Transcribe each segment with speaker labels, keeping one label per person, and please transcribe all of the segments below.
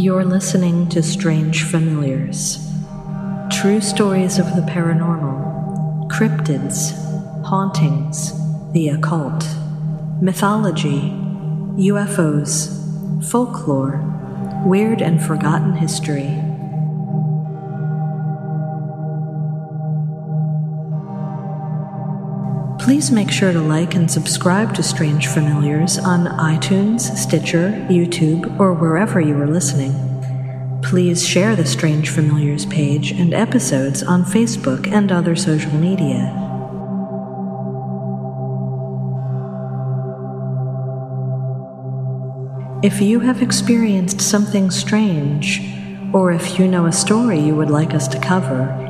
Speaker 1: You're listening to Strange Familiars. True stories of the paranormal, cryptids, hauntings, the occult, mythology, UFOs, folklore, weird and forgotten history. Please make sure to like and subscribe to Strange Familiars on iTunes, Stitcher, YouTube, or wherever you are listening. Please share the Strange Familiars page and episodes on Facebook and other social media. If you have experienced something strange, or if you know a story you would like us to cover,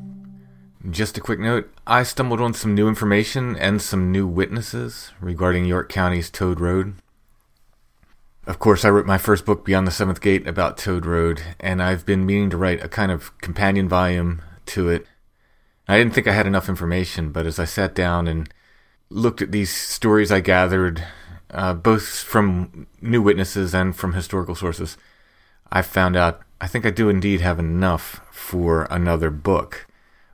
Speaker 2: Just a quick note I stumbled on some new information and some new witnesses regarding York County's Toad Road. Of course, I wrote my first book, Beyond the Seventh Gate, about Toad Road, and I've been meaning to write a kind of companion volume to it. I didn't think I had enough information, but as I sat down and looked at these stories I gathered, uh, both from new witnesses and from historical sources, I found out I think I do indeed have enough for another book.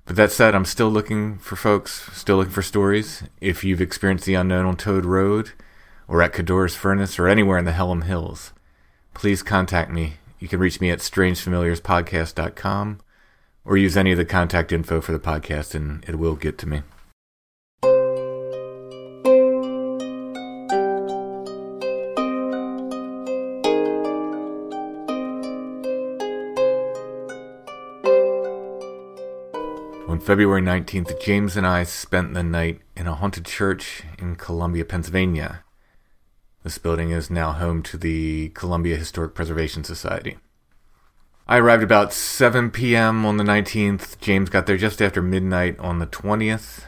Speaker 2: But that said, I'm still looking for folks, still looking for stories. If you've experienced the unknown on Toad Road, or at Codorus Furnace, or anywhere in the Hellam Hills, please contact me. You can reach me at strangefamiliarspodcast.com or use any of the contact info for the podcast and it will get to me. February 19th, James and I spent the night in a haunted church in Columbia, Pennsylvania. This building is now home to the Columbia Historic Preservation Society. I arrived about 7 p.m. on the 19th. James got there just after midnight on the 20th.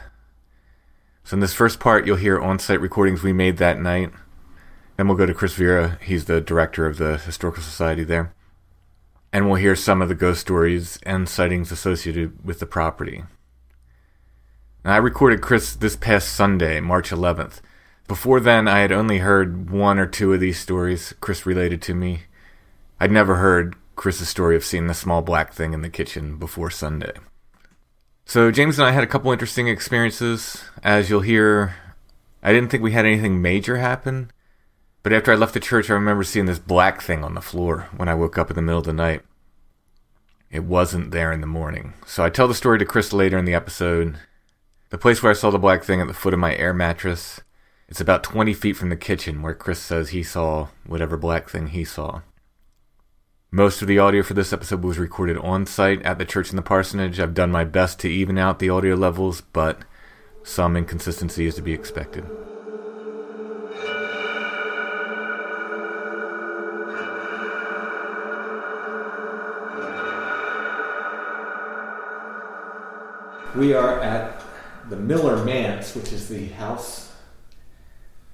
Speaker 2: So, in this first part, you'll hear on site recordings we made that night.
Speaker 3: Then we'll go to Chris Vera. He's the director of the Historical Society there. And we'll hear some of the ghost stories and sightings associated with the property. Now, I recorded Chris this past Sunday, March 11th. Before then, I had only heard one or two of these stories Chris related to me. I'd never heard Chris's story of seeing the small black thing in the kitchen before Sunday. So, James and I had a couple interesting experiences. As you'll hear, I didn't think we had anything major happen, but after I left the church, I remember seeing this black thing on the floor when I woke up in the middle of the night. It wasn't there in the morning. So I tell the story to Chris later in the episode. The place where I saw the black thing at the foot of my air mattress, it's about 20 feet from the kitchen where Chris says he saw whatever black thing he saw. Most of the audio for this episode was recorded on site at the church in the parsonage. I've done my best to even out the audio levels, but some inconsistency is to be expected.
Speaker 2: We are at the Miller Manse, which is the house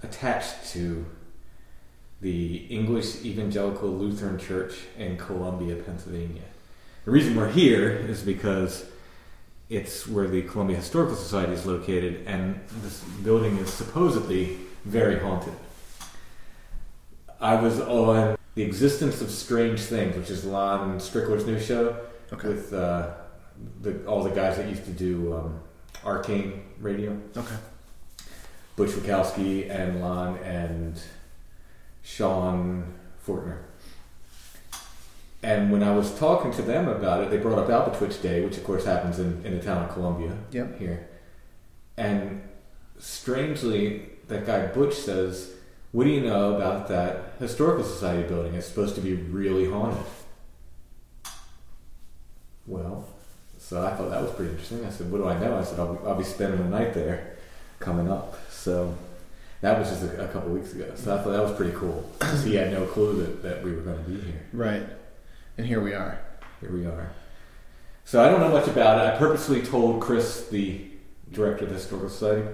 Speaker 2: attached to the English Evangelical Lutheran Church in Columbia, Pennsylvania. The reason we're here is because it's where the Columbia Historical Society is located, and this building is supposedly very haunted. I was on The Existence of Strange Things, which is Lon Strickler's new show
Speaker 4: Okay.
Speaker 2: with uh, the, all the guys that used to do um, Arcane Radio.
Speaker 4: Okay.
Speaker 2: Butch Witkowski and Lon and Sean Forker. And when I was talking to them about it, they brought up Albatwitch Day, which of course happens in, in the town of Columbia
Speaker 4: Yep.
Speaker 2: here. And strangely, that guy Butch says, What do you know about that historical society building? It's supposed to be really haunted. Well, so I thought that was pretty interesting. I said, What do I know? I said, I'll, I'll be spending the night there coming up. So that was just a, a couple weeks ago. So I thought that was pretty cool. 'Cause he had no clue that, that we were going to be here.
Speaker 4: Right. And here we are.
Speaker 2: Here we are. So I don't know much about it. I purposely told Chris, the director of the Historical Society,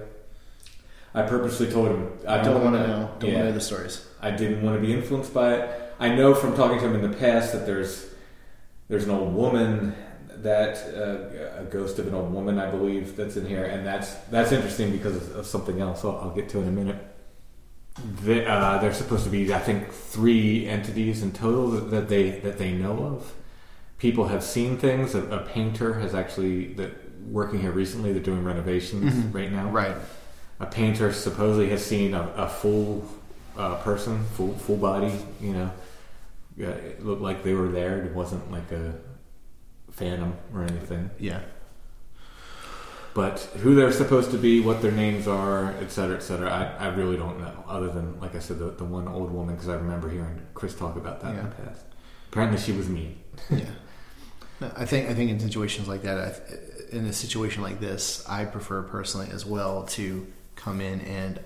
Speaker 2: I purposely told him I
Speaker 4: I don't want to know. Don't
Speaker 2: yeah,
Speaker 4: want to know the stories.
Speaker 2: I didn't want to be influenced by it. I know from talking to him in the past that there's there's an old woman that uh, a ghost of an old woman, I believe, that's in here, and that's that's interesting because of, something else. I'll, I'll get to in a minute. The, uh, there's supposed to be, I think, three entities in total that, they that they know of. People have seen things. A, a painter has actually that working here recently. They're doing renovations right now
Speaker 4: Right.
Speaker 2: a painter supposedly has seen a, a full uh, person, full full body. You know, it looked like they were there. It wasn't like a phantom or anything.
Speaker 4: Yeah.
Speaker 2: But who they're supposed to be, what their names are, et cetera, et cetera, I, I really don't know. Other than, like I said, the, the one old woman, because I remember hearing Chris talk about that in the past. Apparently, she was mean.
Speaker 4: Yeah. No, I think I think in situations like that, I, in a situation like this, I prefer personally as well to come in and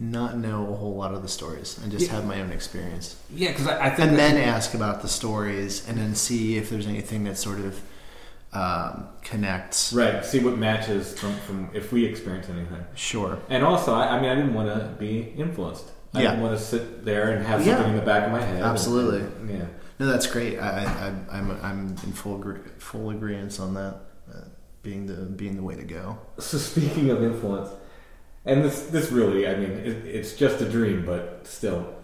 Speaker 4: not know a whole lot of the stories and just
Speaker 2: Yeah.
Speaker 4: have my own experience,
Speaker 2: Yeah, because I, I think
Speaker 4: and then ask about the stories, and then see if there's anything that sort of um, connects.
Speaker 2: right, see what matches from, from if we experience anything.
Speaker 4: Sure.
Speaker 2: And also, I, I mean, I didn't want to be influenced. I
Speaker 4: Yeah.
Speaker 2: didn't want to sit there and have
Speaker 4: Yeah.
Speaker 2: something in the back of my head.
Speaker 4: Absolutely.
Speaker 2: And- yeah.
Speaker 4: No, that's great. I, I, I'm I'm in full full agreement on that. Uh, being the being the way to go.
Speaker 2: So speaking of influence, and this this really, I mean, it, it's just a dream, but still.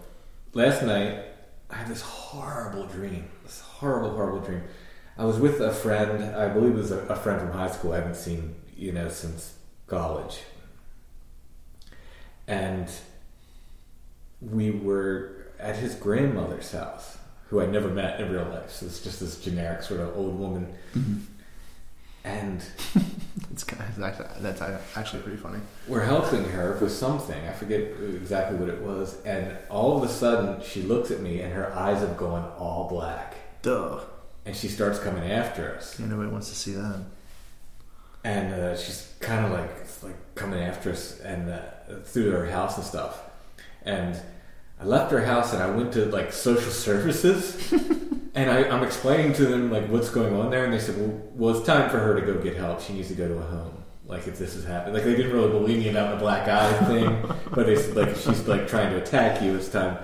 Speaker 2: Last night, I had this horrible dream. This horrible, horrible dream. I was with a friend. I believe it was a, a friend from high school. I haven't seen you know since college, and we were at his grandmother's house, who I never met in real life. So it's just this generic sort of old woman, mm-hmm. and.
Speaker 4: It's kind of, that's actually, that's actually pretty funny.
Speaker 2: we're helping her with something. I forget exactly what it was. And all of a sudden, she looks at me and her eyes have gone all black.
Speaker 4: Duh.
Speaker 2: And she starts coming after us.
Speaker 4: Yeah, nobody wants to see that.
Speaker 2: And uh, she's kind of like like coming after us and uh, through her house and stuff. And I left her house and I went to like social services. and I, I'm explaining to them like what's going on there. And they said, well, well, it's time for her to go get help. She needs to go to a home. like if this is happening. Like they didn't really believe me about the black eye thing, but they said like she's like trying to attack you, it's time.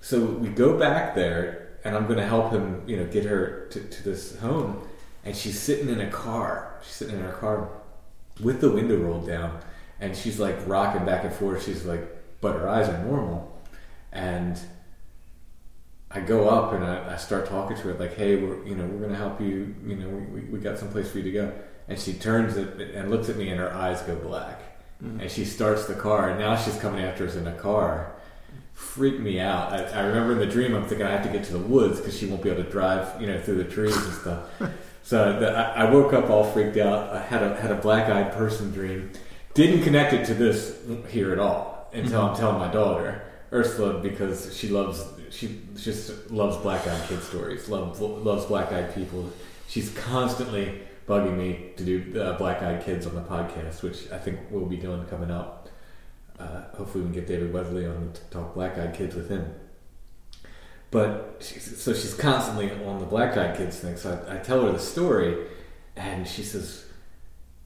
Speaker 2: So we go back there, and I'm going to help him, you know, get her to, to this home, and she's sitting in a car. She's sitting in her car with the window rolled down, and she's like rocking back and forth. She's like, but her eyes are normal, and I go up and I, I start talking to her like, "Hey, we're you know we're gonna help you. You know, we, we got some place for you to go." And she turns it and looks at me, and her eyes go black. Mm-hmm. And she starts the car, and now she's coming after us in a car. Freaked me out. I, I remember in the dream, I'm thinking I have to get to the woods because she won't be able to drive, you know, through the trees and stuff. so the, I, I woke up all freaked out. I had a had a black eyed person dream. Didn't connect it to this here at all until mm-hmm. I'm telling my daughter Ursula because she loves she just loves black eyed kid stories. Loves loves black eyed people. She's constantly bugging me to do uh, black eyed kids on the podcast, which I think we'll be doing coming up. Uh, hopefully, we can get David Weatherly on to talk black eyed kids with him. But she's, so she's constantly on the black eyed kids thing. So I, I tell her the story, and she says,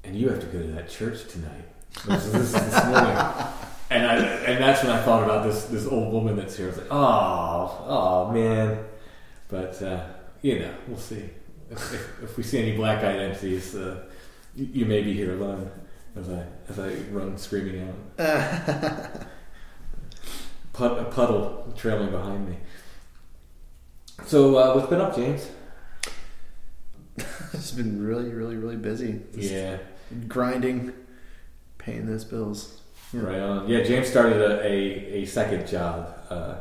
Speaker 2: "And you have to go to that church tonight." This this, this morning. And I and that's when I thought about this this old woman that's here. I was like, oh, oh man. But uh, you know, we'll see. If, if, if we see any black eyed entities, uh, you, you may be here alone as I as I run screaming out. Put, a puddle trailing behind me. So uh, what's been up, James?
Speaker 4: it's been really, really, really busy. Just
Speaker 2: Yeah,
Speaker 4: grinding, paying those bills.
Speaker 2: Right on. Yeah, James started a, a, a second job, uh,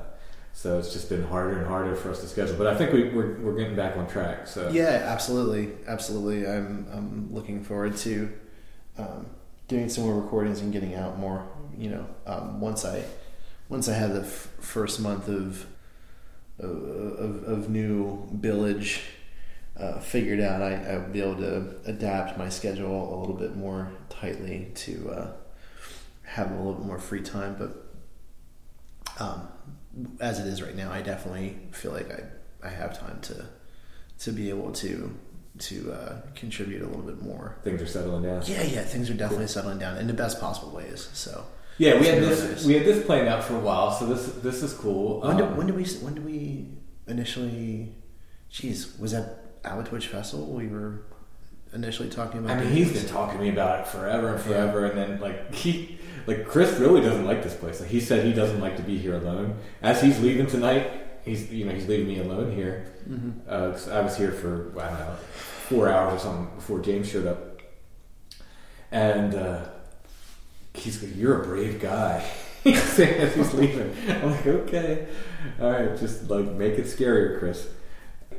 Speaker 2: so it's just been harder and harder for us to schedule. But I think we, we're we're getting back on track. So
Speaker 4: Yeah, absolutely, absolutely. I'm I'm looking forward to um, doing some more recordings and getting out more. You know, um, once I once I have the f- first month of of, of, new billage uh, figured out, I, I'll be able to adapt my schedule a little bit more tightly to uh, have a little bit more free time. But um, as it is right now, I definitely feel like I, I have time to to be able to to uh, contribute a little bit more.
Speaker 2: things are settling down.
Speaker 4: Yeah, yeah, things are definitely settling down in the best possible ways. So
Speaker 2: Yeah, we had this
Speaker 4: nice.
Speaker 2: we had this planned out for a while, so this this is cool.
Speaker 4: when did,
Speaker 2: Um,
Speaker 4: when did we when did we initially? Jeez, was that Albatwitch Festival? We were initially talking about.
Speaker 2: I mean, he's been talking to me about it forever and forever, and then like he, like Chris really doesn't like this place. Like he said, he doesn't like to be here alone. As he's leaving tonight, he's you know he's leaving me alone here. Uh, 'cause I was here for I don't know four hours or something before James showed up, and uh, he's like, "You're a brave guy." He's saying as he's leaving. I'm like, okay, all right, just like make it scarier, Chris.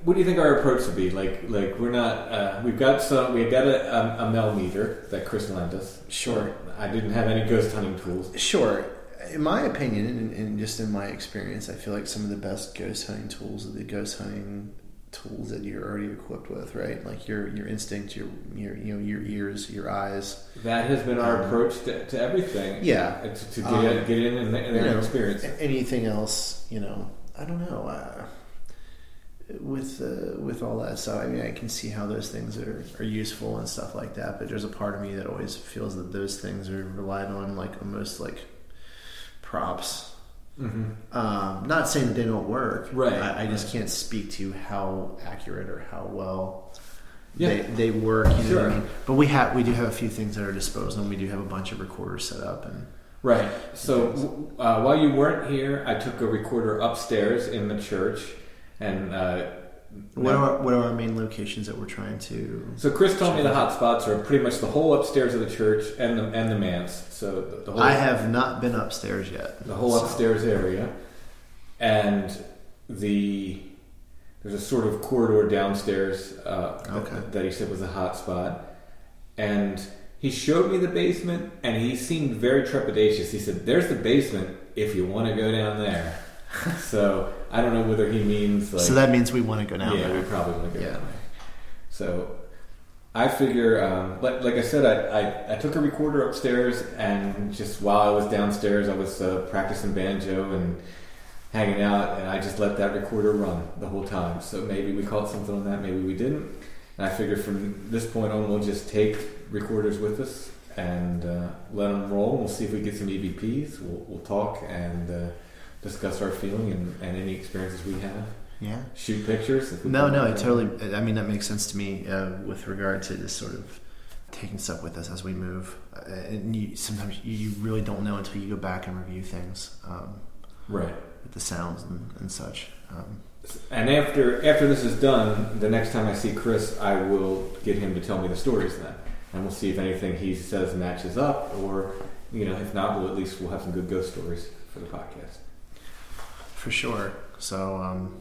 Speaker 2: What do you think our approach would be? Like, like we're not. Uh, we've got some. We've got a, a, a Mel meter that Chris lent us.
Speaker 4: Sure.
Speaker 2: I didn't have any ghost hunting tools.
Speaker 4: Sure. In my opinion, and, and just in my experience, I feel like some of the best ghost hunting tools are the ghost hunting tools that you're already equipped with, right? Like your your instinct, your your you know your ears, your eyes.
Speaker 2: That has been our approach to, to everything.
Speaker 4: Yeah.
Speaker 2: To, to get,
Speaker 4: Um,
Speaker 2: get in and, and
Speaker 4: you know,
Speaker 2: experience.
Speaker 4: Anything else, you know, I don't know. Uh, with uh, with all that stuff, I mean, I can see how those things are, are useful and stuff like that. But there's a part of me that always feels that those things are relied on like almost like props.
Speaker 2: Mm-hmm.
Speaker 4: Um, not saying that they don't work.
Speaker 2: Right,
Speaker 4: I, I just
Speaker 2: right.
Speaker 4: can't speak to how accurate or how well
Speaker 2: Yeah.
Speaker 4: they, they work. You know what
Speaker 2: Sure.
Speaker 4: I mean? But we have we do have a few things at our disposal, and we do have a bunch of recorders set up and.
Speaker 2: Right. So uh, while you weren't here, I took a recorder upstairs in the church, and uh,
Speaker 4: What are what are our main locations that we're trying to?
Speaker 2: so Chris told me the hot spots are pretty much the whole upstairs of the church and the and the manse. So the, the whole
Speaker 4: I have not been upstairs yet.
Speaker 2: the whole
Speaker 4: so-
Speaker 2: upstairs area, and the there's a sort of corridor downstairs uh, that-
Speaker 4: Okay.
Speaker 2: that he said was a hot spot, and he showed me the basement, and he seemed very trepidatious. He said, "There's the basement if you want to go down there." so I don't know whether he means like
Speaker 4: so that means we want to go down
Speaker 2: yeah,
Speaker 4: there.
Speaker 2: we probably want to go
Speaker 4: Yeah.
Speaker 2: down there. So I figure, um, like, like I said, I, I, I took a recorder upstairs, and just while I was downstairs, I was uh, practicing banjo and hanging out, and I just let that recorder run the whole time. So maybe we caught something on that, maybe we didn't.
Speaker 5: And I figure from this point on, we'll just take recorders with us and uh, let them roll. We'll see if we get some EVPs. We'll, we'll talk and uh, discuss our feeling and, and any experiences we have.
Speaker 4: Yeah.
Speaker 5: Shoot pictures.
Speaker 4: No, no, it totally. I mean, that makes sense to me uh, with regard to this sort of taking stuff with us as we move. Uh, and you, sometimes you, you really don't know until you go back and review things um,
Speaker 5: Right.
Speaker 4: with the sounds and, and such. Um,
Speaker 5: And after after this is done, the next time I see Chris, I will get him to tell me the stories then, and we'll see if anything he says matches up, or you know, if not, we'll at least we'll have some good ghost stories for the podcast.
Speaker 4: For sure. So, um,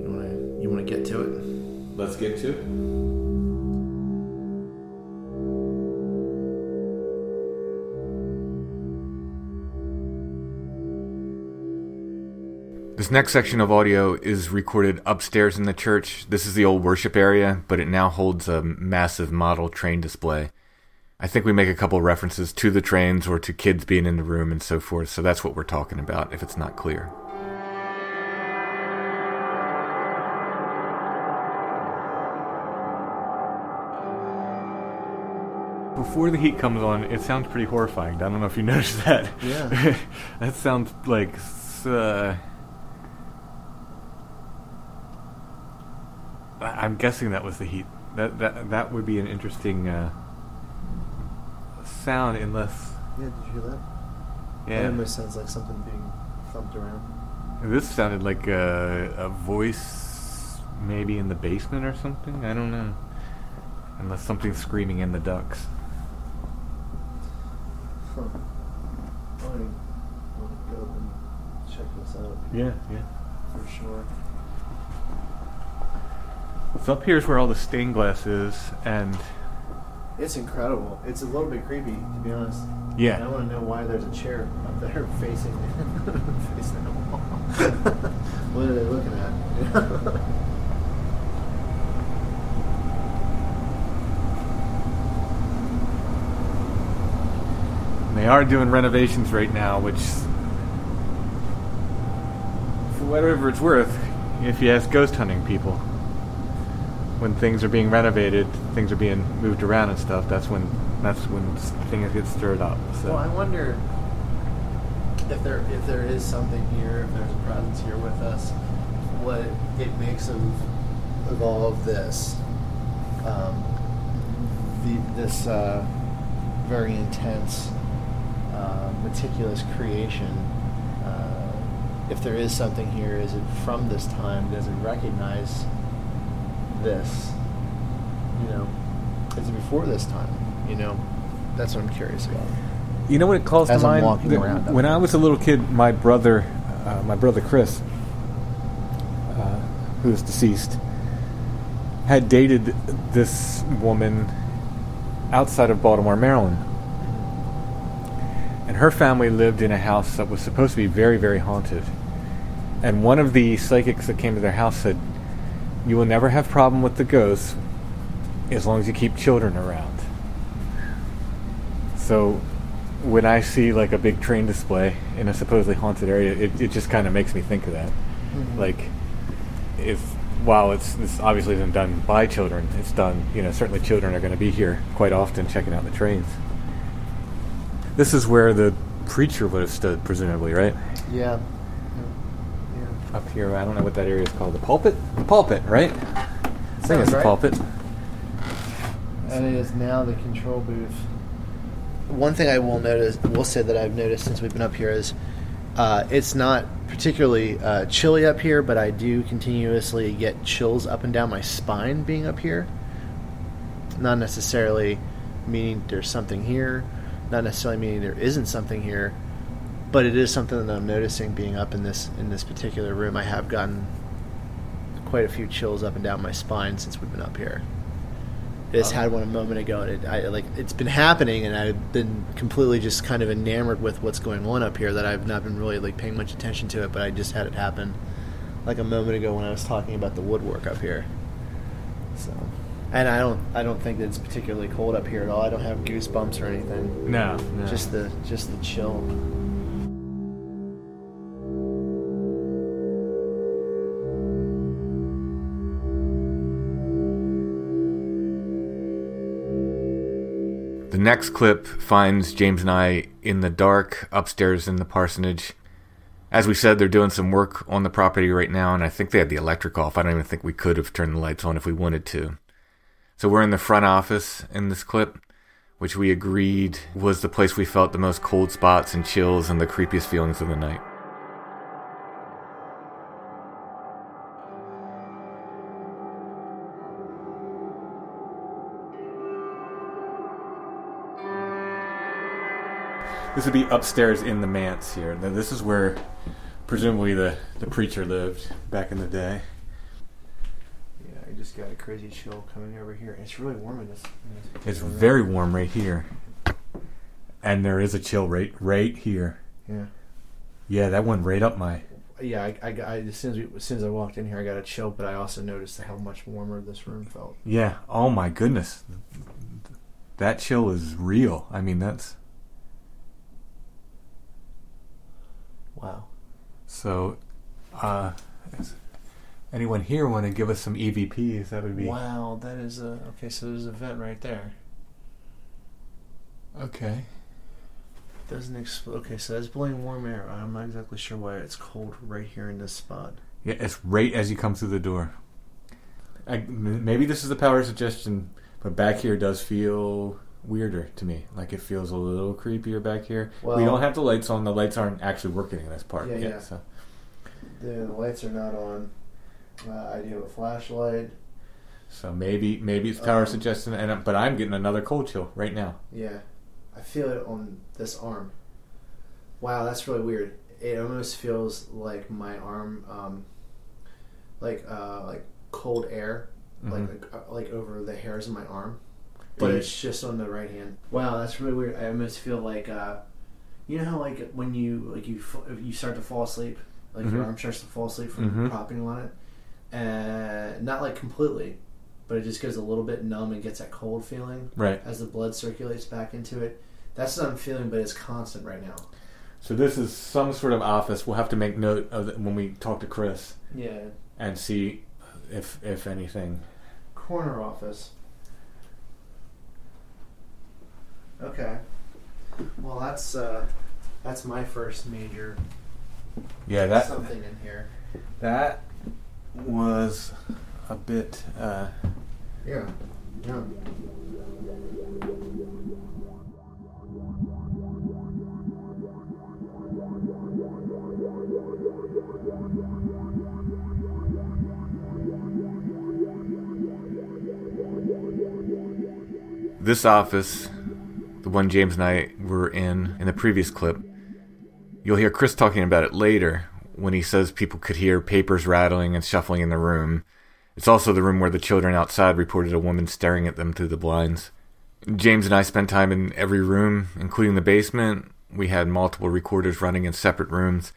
Speaker 4: you want to you want to get to it?
Speaker 5: Let's get to it.
Speaker 2: This next section of audio is recorded upstairs in the church. This is the old worship area, but it now holds a massive model train display. I think we make a couple references to the trains or to kids being in the room and so forth, so that's what we're talking about if it's not clear. Before the heat comes on, it sounds pretty horrifying. I don't know if you noticed that.
Speaker 4: Yeah.
Speaker 2: that sounds like uh, I'm guessing that was the heat. That that that would be an interesting uh, sound, unless
Speaker 4: Yeah, did you hear that?
Speaker 2: yeah.
Speaker 4: It almost sounds like something being thumped around.
Speaker 2: This sounded like a, a voice, maybe in the basement or something. I don't know. Unless something's screaming in the ducts.
Speaker 4: Huh. I want to go up and check this out
Speaker 2: Yeah, yeah.
Speaker 4: for sure.
Speaker 2: So up here is where all the stained glass is, and
Speaker 4: It's incredible. It's a little bit creepy, to be honest.
Speaker 2: Yeah.
Speaker 4: And I want to know why there's a chair up there facing facing the wall. what are they looking at?
Speaker 2: they are doing renovations right now, which, for whatever it's worth, if you ask ghost hunting people, when things are being renovated, things are being moved around and stuff. That's when that's when things get stirred up. So.
Speaker 4: well, I wonder if there if there is something here, if there's a presence here with us, what it makes of of all of this, um, the, this uh, very intense, uh, meticulous creation. Uh, if there is something here, is it from this time? Does it recognize this? You know, is it before this time? You know, that's what I'm curious about.
Speaker 2: You know what it calls
Speaker 4: As
Speaker 2: to
Speaker 4: I'm
Speaker 2: mind?
Speaker 4: around
Speaker 2: when. I was a little kid, my brother, uh, my brother Chris, uh, who is deceased, had dated this woman outside of Baltimore, Maryland. And her family lived in a house that was supposed to be very, very haunted. And one of the psychics that came to their house said, "You will never have problem with the ghosts as long as you keep children around." So when I see like a big train display in a supposedly haunted area, it, it just kind of makes me think of that. Mm-hmm. Like, if while it's this obviously isn't done by children, it's done. You know, certainly children are going to be here quite often checking out the trains. This is where the preacher would have stood, presumably, right?
Speaker 4: Yeah.
Speaker 2: Up here, I don't know what that area is called. The pulpit? The pulpit, right? I think it's the
Speaker 4: right.
Speaker 2: pulpit.
Speaker 4: And it is now the control booth. One thing I will notice, will say that I've noticed since we've been up here is, uh, it's not particularly uh, chilly up here, but I do continuously get chills up and down my spine being up here. Not necessarily meaning there's something here, not necessarily meaning there isn't something here, but it is something that I'm noticing being up in this in this particular room. I have gotten quite a few chills up and down my spine since we've been up here. I just had one a moment ago, and it, I like it's been happening, and I've been completely just kind of enamored with what's going on up here that I've not been really like paying much attention to it, but I just had it happen like a moment ago when I was talking about the woodwork up here. So, and I don't I don't think that it's particularly cold up here at all. I don't have goosebumps or anything.
Speaker 2: No, no.
Speaker 4: Just the just the chill.
Speaker 2: Next clip finds James and I in the dark upstairs in the parsonage. As we said, they're doing some work on the property right now, and I think they had the electric off. I don't even think we could have turned the lights on if we wanted to. So we're in the front office in this clip, which we agreed was the place we felt the most cold spots and chills and the creepiest feelings of the night.
Speaker 6: This would be upstairs in the manse here. Now, this is where presumably the, the preacher lived back in the day.
Speaker 4: Yeah, I just got a crazy chill coming over here. It's really warm in this. in this
Speaker 6: It's
Speaker 4: room.
Speaker 6: very warm right here. And there is a chill right right here.
Speaker 4: Yeah.
Speaker 6: Yeah, that went right up my
Speaker 4: Yeah, I, I, I as soon as we, as soon as I walked in here, I got a chill, but I also noticed how much warmer this room felt.
Speaker 6: Yeah. Oh my goodness. That chill is real. I mean that's
Speaker 4: Wow.
Speaker 6: so uh is anyone here want to give us some EVPs? That would be
Speaker 4: Wow, that is a okay. So there's a vent right there.
Speaker 6: okay.
Speaker 4: Doesn't explode. Okay, so that's blowing warm air. I'm not exactly sure why it's cold right here in this spot.
Speaker 6: Yeah, it's right as you come through the door. I, maybe this is the power suggestion, but back here does feel weirder to me. Like it feels a little creepier back here. we don't have the lights on. The lights aren't actually working in this part
Speaker 4: Yeah,
Speaker 6: yet.
Speaker 4: yeah.
Speaker 6: So
Speaker 4: The, lights are not on. Uh, I do have a flashlight.
Speaker 6: So maybe maybe it's power
Speaker 4: Um,
Speaker 6: suggestion, and but I'm getting another cold chill right now.
Speaker 4: Yeah, I feel it on this arm. Wow, that's really weird. It almost feels like my arm, um, like uh, like cold air, like uh, like over the hairs of my arm. But it's just on the right hand. Wow, that's really weird. I almost feel like, uh, you know how like when you like you f- you start to fall asleep, like your
Speaker 6: Mhm.
Speaker 4: arm starts to fall asleep from
Speaker 6: Mhm.
Speaker 4: propping on it, and not like completely, but it just goes a little bit numb and gets that cold feeling
Speaker 6: Right.
Speaker 4: as the blood circulates back into it. That's what I'm feeling, but it's constant right now.
Speaker 6: So this is some sort of office. We'll have to make note of it when we talk to Chris
Speaker 4: Yeah,
Speaker 6: and see if if anything.
Speaker 4: corner office. Okay. Well, that's uh, that's my first major
Speaker 6: Yeah, that
Speaker 4: something in here.
Speaker 6: that was a bit. Uh,
Speaker 4: Yeah. Yeah.
Speaker 2: This office, the one James and I were in in the previous clip, you'll hear Chris talking about it later when he says people could hear papers rattling and shuffling in the room. It's also the room where the children outside reported a woman staring at them through the blinds. James and I spent time in every room, including the basement. We had multiple recorders running in separate rooms.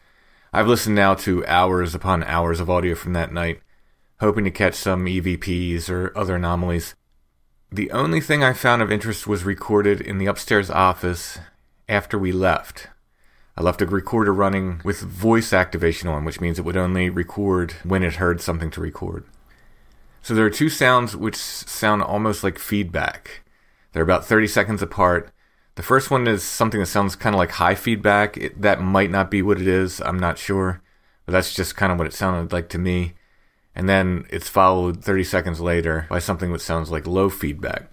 Speaker 2: I've listened now to hours upon hours of audio from that night, hoping to catch some EVPs or other anomalies. The only thing I found of interest was recorded in the upstairs office after we left. I left a recorder running with voice activation on, which means it would only record when it heard something to record. So there are two sounds which sound almost like feedback. They're about 30 seconds apart. The first one is something that sounds kind of like high feedback. It, that might not be what it is, I'm not sure. But that's just kind of what it sounded like to me and then it's followed 30 seconds later by something that sounds like low feedback.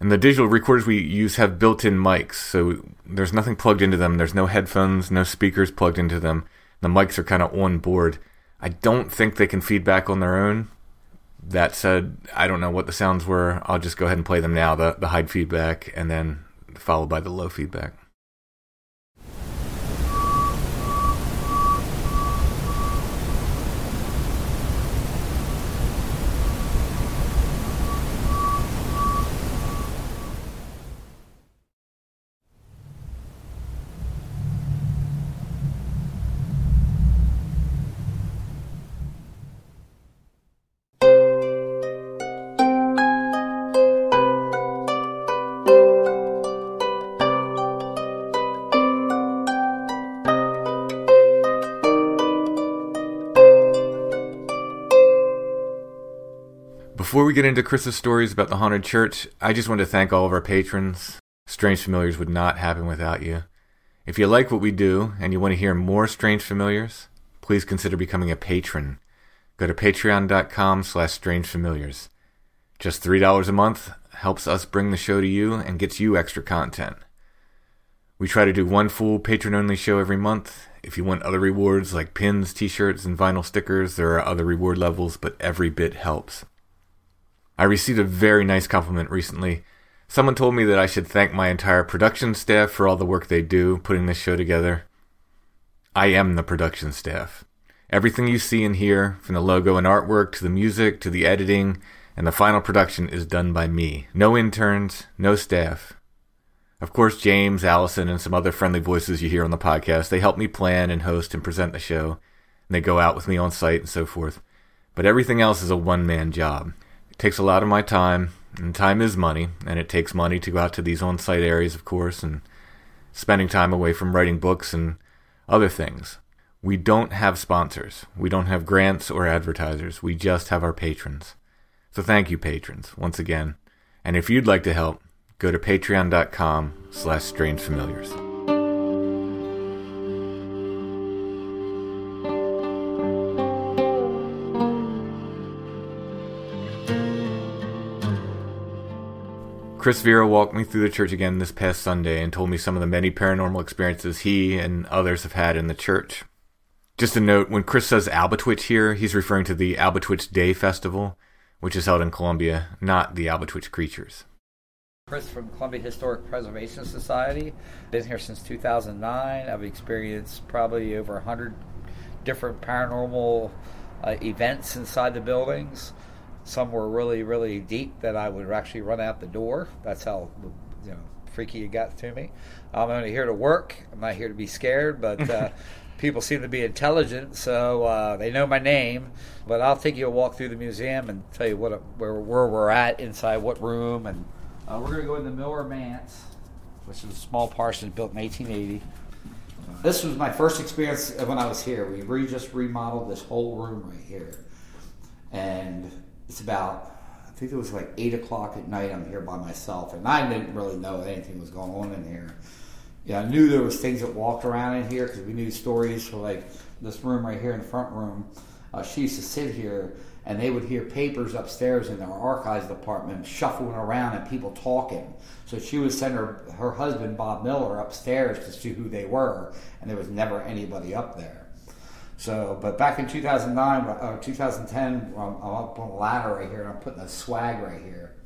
Speaker 2: And the digital recorders we use have built in mics, so there's nothing plugged into them. There's no headphones, no speakers plugged into them. The mics are kind of on board. I don't think they can feedback on their own. That said, I don't know what the sounds were. I'll just go ahead and play them now the, the high feedback and then followed by the low feedback. Into Chris's stories about the haunted church, I just want to thank all of our patrons. Strange Familiars would not happen without you. If you like what we do and you want to hear more Strange Familiars, please consider becoming a patron. Go to patreon.com slash strangefamiliars. Just $3 a month helps us bring the show to you and gets you extra content. We try to do one full patron-only show every month. If you want other rewards like pins, t-shirts, and vinyl stickers, there are other reward levels, but every bit helps. I received a very nice compliment recently. Someone told me that I should thank my entire production staff for all the work they do putting this show together. I am the production staff. Everything you see and hear, from the logo and artwork to the music to the editing and the final production, is done by me. No interns, no staff. Of course, James, Allison, and some other friendly voices you hear on the podcast, they help me plan and host and present the show. And they go out with me on site and so forth. But everything else is a one man job. Takes a lot of my time, and time is money, and it takes money to go out to these on site areas, of course, and spending time away from writing books and other things. We don't have sponsors. We don't have grants or advertisers. We just have our patrons. So thank you, patrons, once again. And if you'd like to help, go to patreon.com slash strangefamiliars. Chris Vera walked me through the church again this past Sunday and told me some of the many paranormal experiences he and others have had in the church. Just a note, when Chris says Albatwitch here, he's referring to the Albatwitch Day Festival, which is held in Columbia, not the Albatwitch creatures.
Speaker 7: Chris from Columbia Historic Preservation Society. Been here since 2009. I've experienced probably over 100 different paranormal uh, events inside the buildings. Some were really, really deep that I would actually run out the door. That's how you know freaky it got to me. I'm only here to work. I'm not here to be scared, but uh, people seem to be intelligent, so uh, they know my name. But I'll take you a walk through the museum and tell you what where, where we're at inside, what room, and uh, we're going to go in the Miller Manse, which is a small parsonage built in 1880. This was my first experience when I was here. We re- just remodeled this whole room right here, and it's about I think it was like eight o'clock at night. I'm here by myself, and I didn't really know anything was going on in here. Yeah, I knew there was things that walked around in here because we knew stories for like this room right here in the front room. Uh, she used to sit here, and they would hear papers upstairs in their archives department shuffling around and people talking. So she would send her her husband Bob Miller upstairs to see who they were, and there was never anybody up there. So, but back in 2009, or uh, 2010, I'm, I'm up on a ladder right here, and I'm putting a swag right here.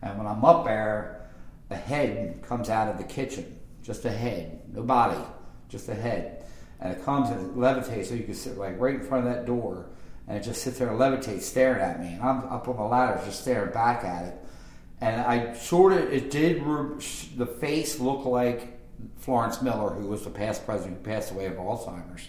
Speaker 7: And when I'm up there, a head comes out of the kitchen, just a head, no body, just a head, and it comes and it levitates, so you can sit like right in front of that door, and it just sits there and levitates, staring at me, and I'm up on the ladder, just staring back at it. And I sort of, it did, the face look like Florence Miller, who was the past president who passed away of Alzheimer's.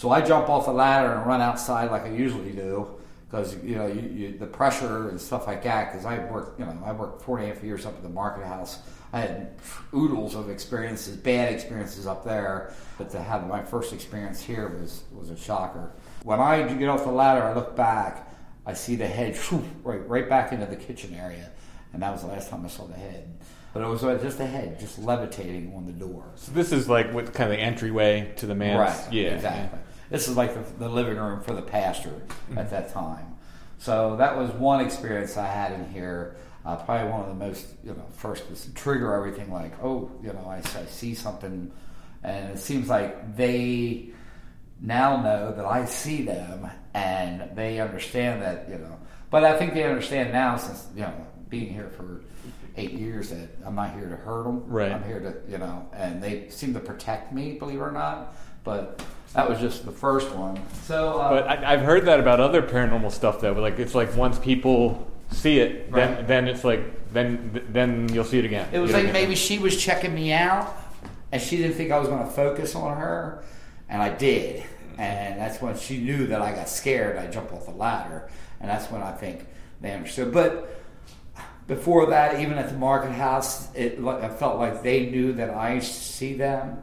Speaker 7: So I jump off the ladder and run outside like I usually do because you know you, you, the pressure and stuff like that. Because I worked, you know, I worked four and a half years up at the market house. I had oodles of experiences, bad experiences up there, but to have my first experience here was was a shocker. When I get off the ladder, I look back, I see the head right right back into the kitchen area, and that was the last time I saw the head. But it was uh, just a head, just levitating on the door.
Speaker 8: So this is like what kind of the entryway to the manse.
Speaker 7: Right.
Speaker 8: Yeah.
Speaker 7: Exactly. This is like the, the living room for the pastor at that time. So that was one experience I had in here. Uh, probably one of the most, you know, first was to trigger everything like, oh, you know, I, I see something, and it seems like they now know that I see them and they understand that, you know. But I think they understand now since, you know, being here for eight years that I'm not here to hurt them.
Speaker 8: Right.
Speaker 7: I'm here to, you know, and they seem to protect me, believe it or not. But that was just the first one. So, uh,
Speaker 8: But I, I've heard that about other paranormal stuff though. Like it's like once people see it, then
Speaker 7: Right.
Speaker 8: then it's like then then you'll see it again.
Speaker 7: It was
Speaker 8: You
Speaker 7: like
Speaker 8: what I mean?
Speaker 7: maybe she was checking me out, and she didn't think I was going to focus on her, and I did, and that's when she knew that I got scared. I jumped off the ladder, and that's when I think they understood. But before that, even at the market house, it I felt like they knew that I see them.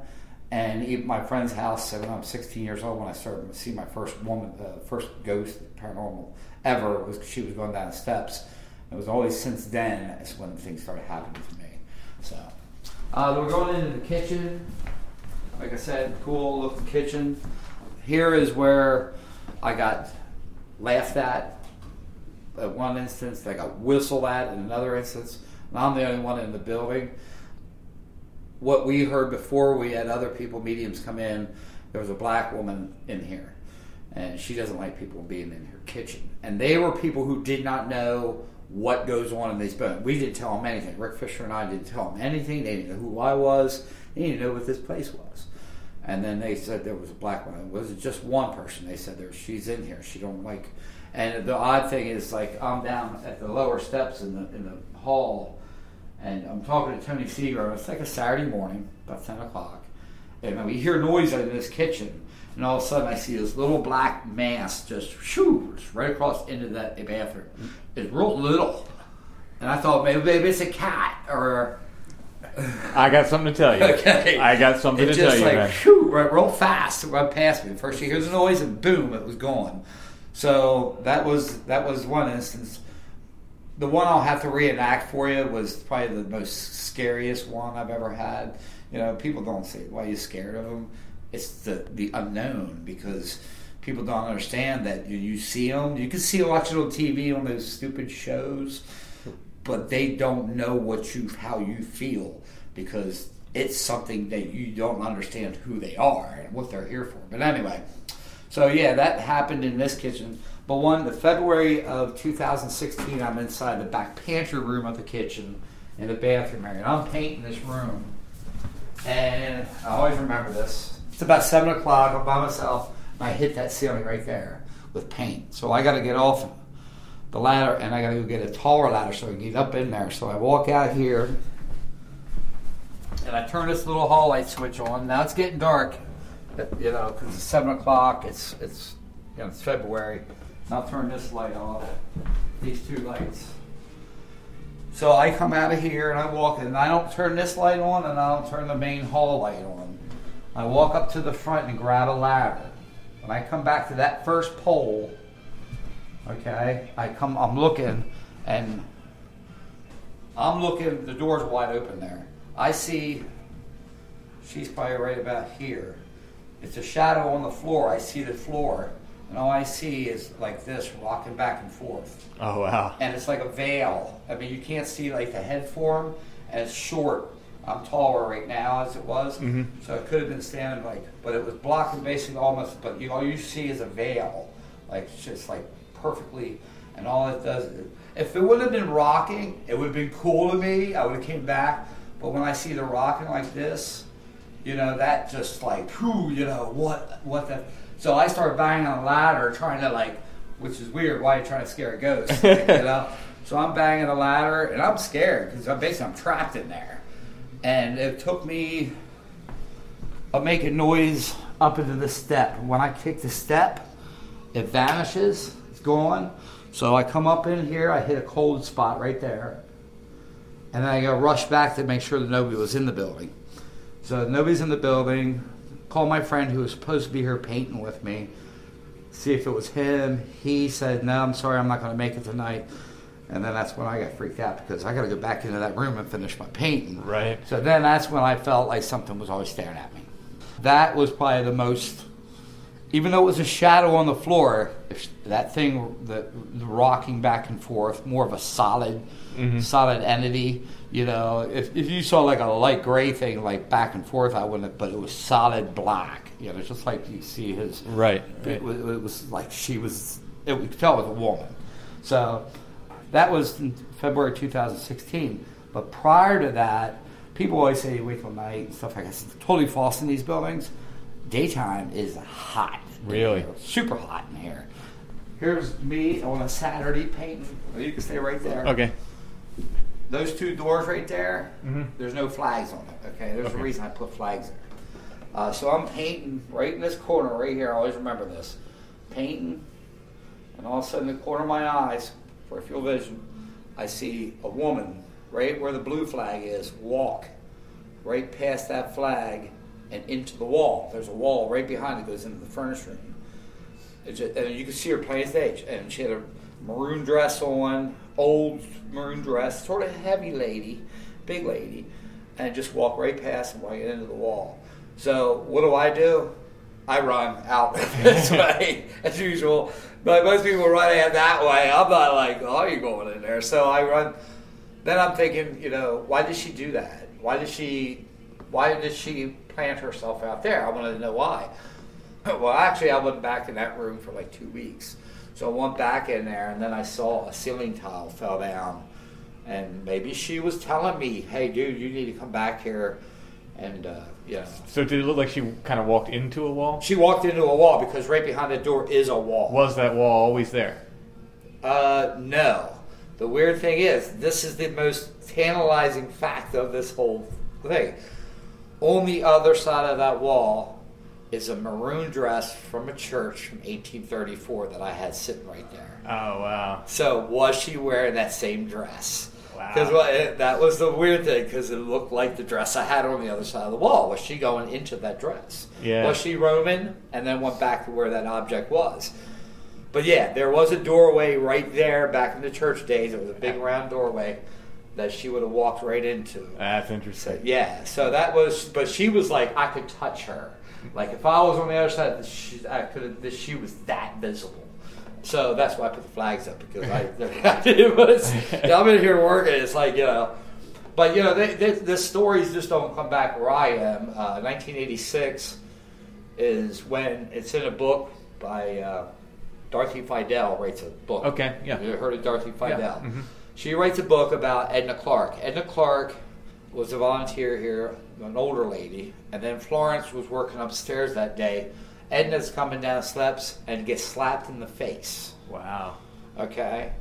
Speaker 7: And my friend's house, when I'm 16 years old, when I started to see my first woman, uh, first ghost paranormal ever, was she was going down the steps. It was always since then is when things started happening to me. So Uh, we're going into the kitchen. Like I said, cool looking kitchen. Here is where I got laughed at at one instance. I got whistled at in another instance. And I'm the only one in the building. What we heard before, we had other people, mediums, come in. There was a black woman in here, and she doesn't like people being in her kitchen. And they were people who did not know what goes on in these buildings. We didn't tell them anything. Rick Fisher and I didn't tell them anything. They didn't know who I was. They didn't know what this place was. And then they said there was a black woman. It was just one person. They said there she's in here. She don't like. And the odd thing is, like I'm down at the lower steps in the in the hall, and I'm talking to Tony Seager. It's like a Saturday morning, about ten o'clock, and we hear noise out in this kitchen. And all of a sudden, I see this little black mass just shoo, just right across into that bathroom. Mm-hmm. It's real little, and I thought maybe, maybe it's a cat or
Speaker 9: I got something to tell you.
Speaker 7: Okay.
Speaker 9: I got something
Speaker 7: it
Speaker 9: to tell you,
Speaker 7: Just
Speaker 9: like
Speaker 7: shoo, right, real fast, right past me. First, you hear the noise, and boom, it was gone. So that was that was one instance. The one I'll have to reenact for you was probably the most scariest one I've ever had. You know, people don't say why you're scared of them. It's the the unknown because people don't understand that you, you see them. You can see watch it on TV on those stupid shows, but they don't know what you how you feel because it's something that you don't understand who they are and what they're here for. But anyway, so yeah, that happened in this kitchen. But one, the February of 2016, I'm inside the back pantry room of the kitchen in the bathroom area. And I'm painting this room, and I always remember this. It's about seven o'clock. I'm by myself, and I hit that ceiling right there with paint. So I got to get off the ladder, and I got to go get a taller ladder so I can get up in there. So I walk out here, and I turn this little hall light switch on. Now it's getting dark, you know, because it's seven o'clock. It's it's you know it's February. I'll turn this light off. These two lights. So I come out of here and I walk, and I don't turn this light on, and I don't turn the main hall light on. I walk up to the front and grab a ladder. When I come back to that first pole, okay, I come, I'm looking, and I'm looking. The door's wide open there. I see. She's probably right about here. It's a shadow on the floor. I see the floor, and all I see is like this, rocking back and forth
Speaker 9: Oh wow.
Speaker 7: and it's like a veil. I mean, you can't see like the head form, and it's short. I'm taller right now as it was, mm-hmm. so it could have been standing like, but it was blocking basically almost. But you all you see is a veil, like it's just like perfectly, and all it does. Is, if it would have been rocking, it would have been cool to me. I would have came back, but when I see the rocking like this, you know, that just like, whew, you know, what, what the. So I started banging on the ladder, trying to like, which is weird. Why are you trying to scare a ghost? you know. So I'm banging the ladder, and I'm scared because I'm basically I'm trapped in there. And it took me a making noise up into the step. When I kick the step, it vanishes. It's gone. So I come up in here. I hit a cold spot right there, and then I go rush back to make sure that nobody was in the building. So nobody's in the building. Call my friend who was supposed to be here painting with me. See if it was him. He said, "No, I'm sorry, I'm not going to make it tonight." And then that's when I got freaked out because I got to go back into that room and finish my painting.
Speaker 9: Right.
Speaker 7: So then that's when I felt like something was always staring at me. That was probably the most, even though it was a shadow on the floor, if that thing, the, the rocking back and forth, more of a solid, mm-hmm. solid entity. You know, if, if you saw like a light gray thing like back and forth, I wouldn't. But it was solid black. You know, just like you see his.
Speaker 9: Right,
Speaker 7: It,
Speaker 9: right.
Speaker 7: was, it was like she was. It, you could tell it was a woman. So that was in February 2016. But prior to that, people always say you wait till night and stuff like that. It's totally false in these buildings. Daytime is hot.
Speaker 9: Really?
Speaker 7: super hot in here. Here's me on a Saturday painting. You can stay right there.
Speaker 9: Okay.
Speaker 7: Those two doors right there, there's no flags on it. Okay, there's a reason I put flags. Uh, so I'm painting right in this corner right here. I always remember this. Painting, and all of a sudden, in the corner of my eyes, for a peripheral vision, I see a woman right where the blue flag is walk right past that flag and into the wall. There's a wall right behind it goes into the furnace room. Just, and you can see her plain stage, and she had a maroon dress on, old maroon dress, sort of heavy lady, big lady, and just walk right past them right into the wall. So what do I do? I run out this way as usual. But most people run out that way. I'm not like, oh, you going in there? So I run. Then I'm thinking, you know, why did she do that? Why did she? Why did she plant herself out there? I wanted to know why. Well, actually, I went back in that room for like two weeks. So I went back in there, and then I saw a ceiling tile fell down, and maybe she was telling me, "Hey, dude, you need to come back here." And uh, you know,
Speaker 9: So did it look like she kind of walked into a wall?
Speaker 7: she walked into a wall because right behind the door is a wall.
Speaker 9: Was that wall always there?
Speaker 7: Uh, no. The weird thing is, this is the most tantalizing fact of this whole thing. On the other side of that wall is a maroon dress from a church from 1834 that I had sitting right there.
Speaker 9: Oh wow.
Speaker 7: So was she wearing that same dress?
Speaker 9: Wow.
Speaker 7: Because that was the weird thing because it looked like the dress I had on the other side of the wall. Was she going into that dress?
Speaker 9: Yeah.
Speaker 7: Was she Roman and then went back to where that object was? But yeah, there was a doorway right there back in the church days. It was a big round doorway that she would have walked right into.
Speaker 9: That's interesting.
Speaker 7: Yeah, so that was, but she was like, I could touch her. Like if I was on the other side, she, I could have. This she was that visible. So that's why I put the flags up because I, was. I'm in here working. It's like you know, but you know, they, they, the stories just don't come back where I am. Uh, 1986 is when it's in a book by uh, Dorothy Fiedel writes a book.
Speaker 9: Okay, yeah.
Speaker 7: You heard of Dorothy Fiedel?
Speaker 9: Yeah, mhm.
Speaker 7: She writes a book about Edna Clark. Edna Clark was a volunteer here, an older lady, and then Florence was working upstairs that day. Edna's coming down steps and gets slapped in the face.
Speaker 9: Wow.
Speaker 7: Okay.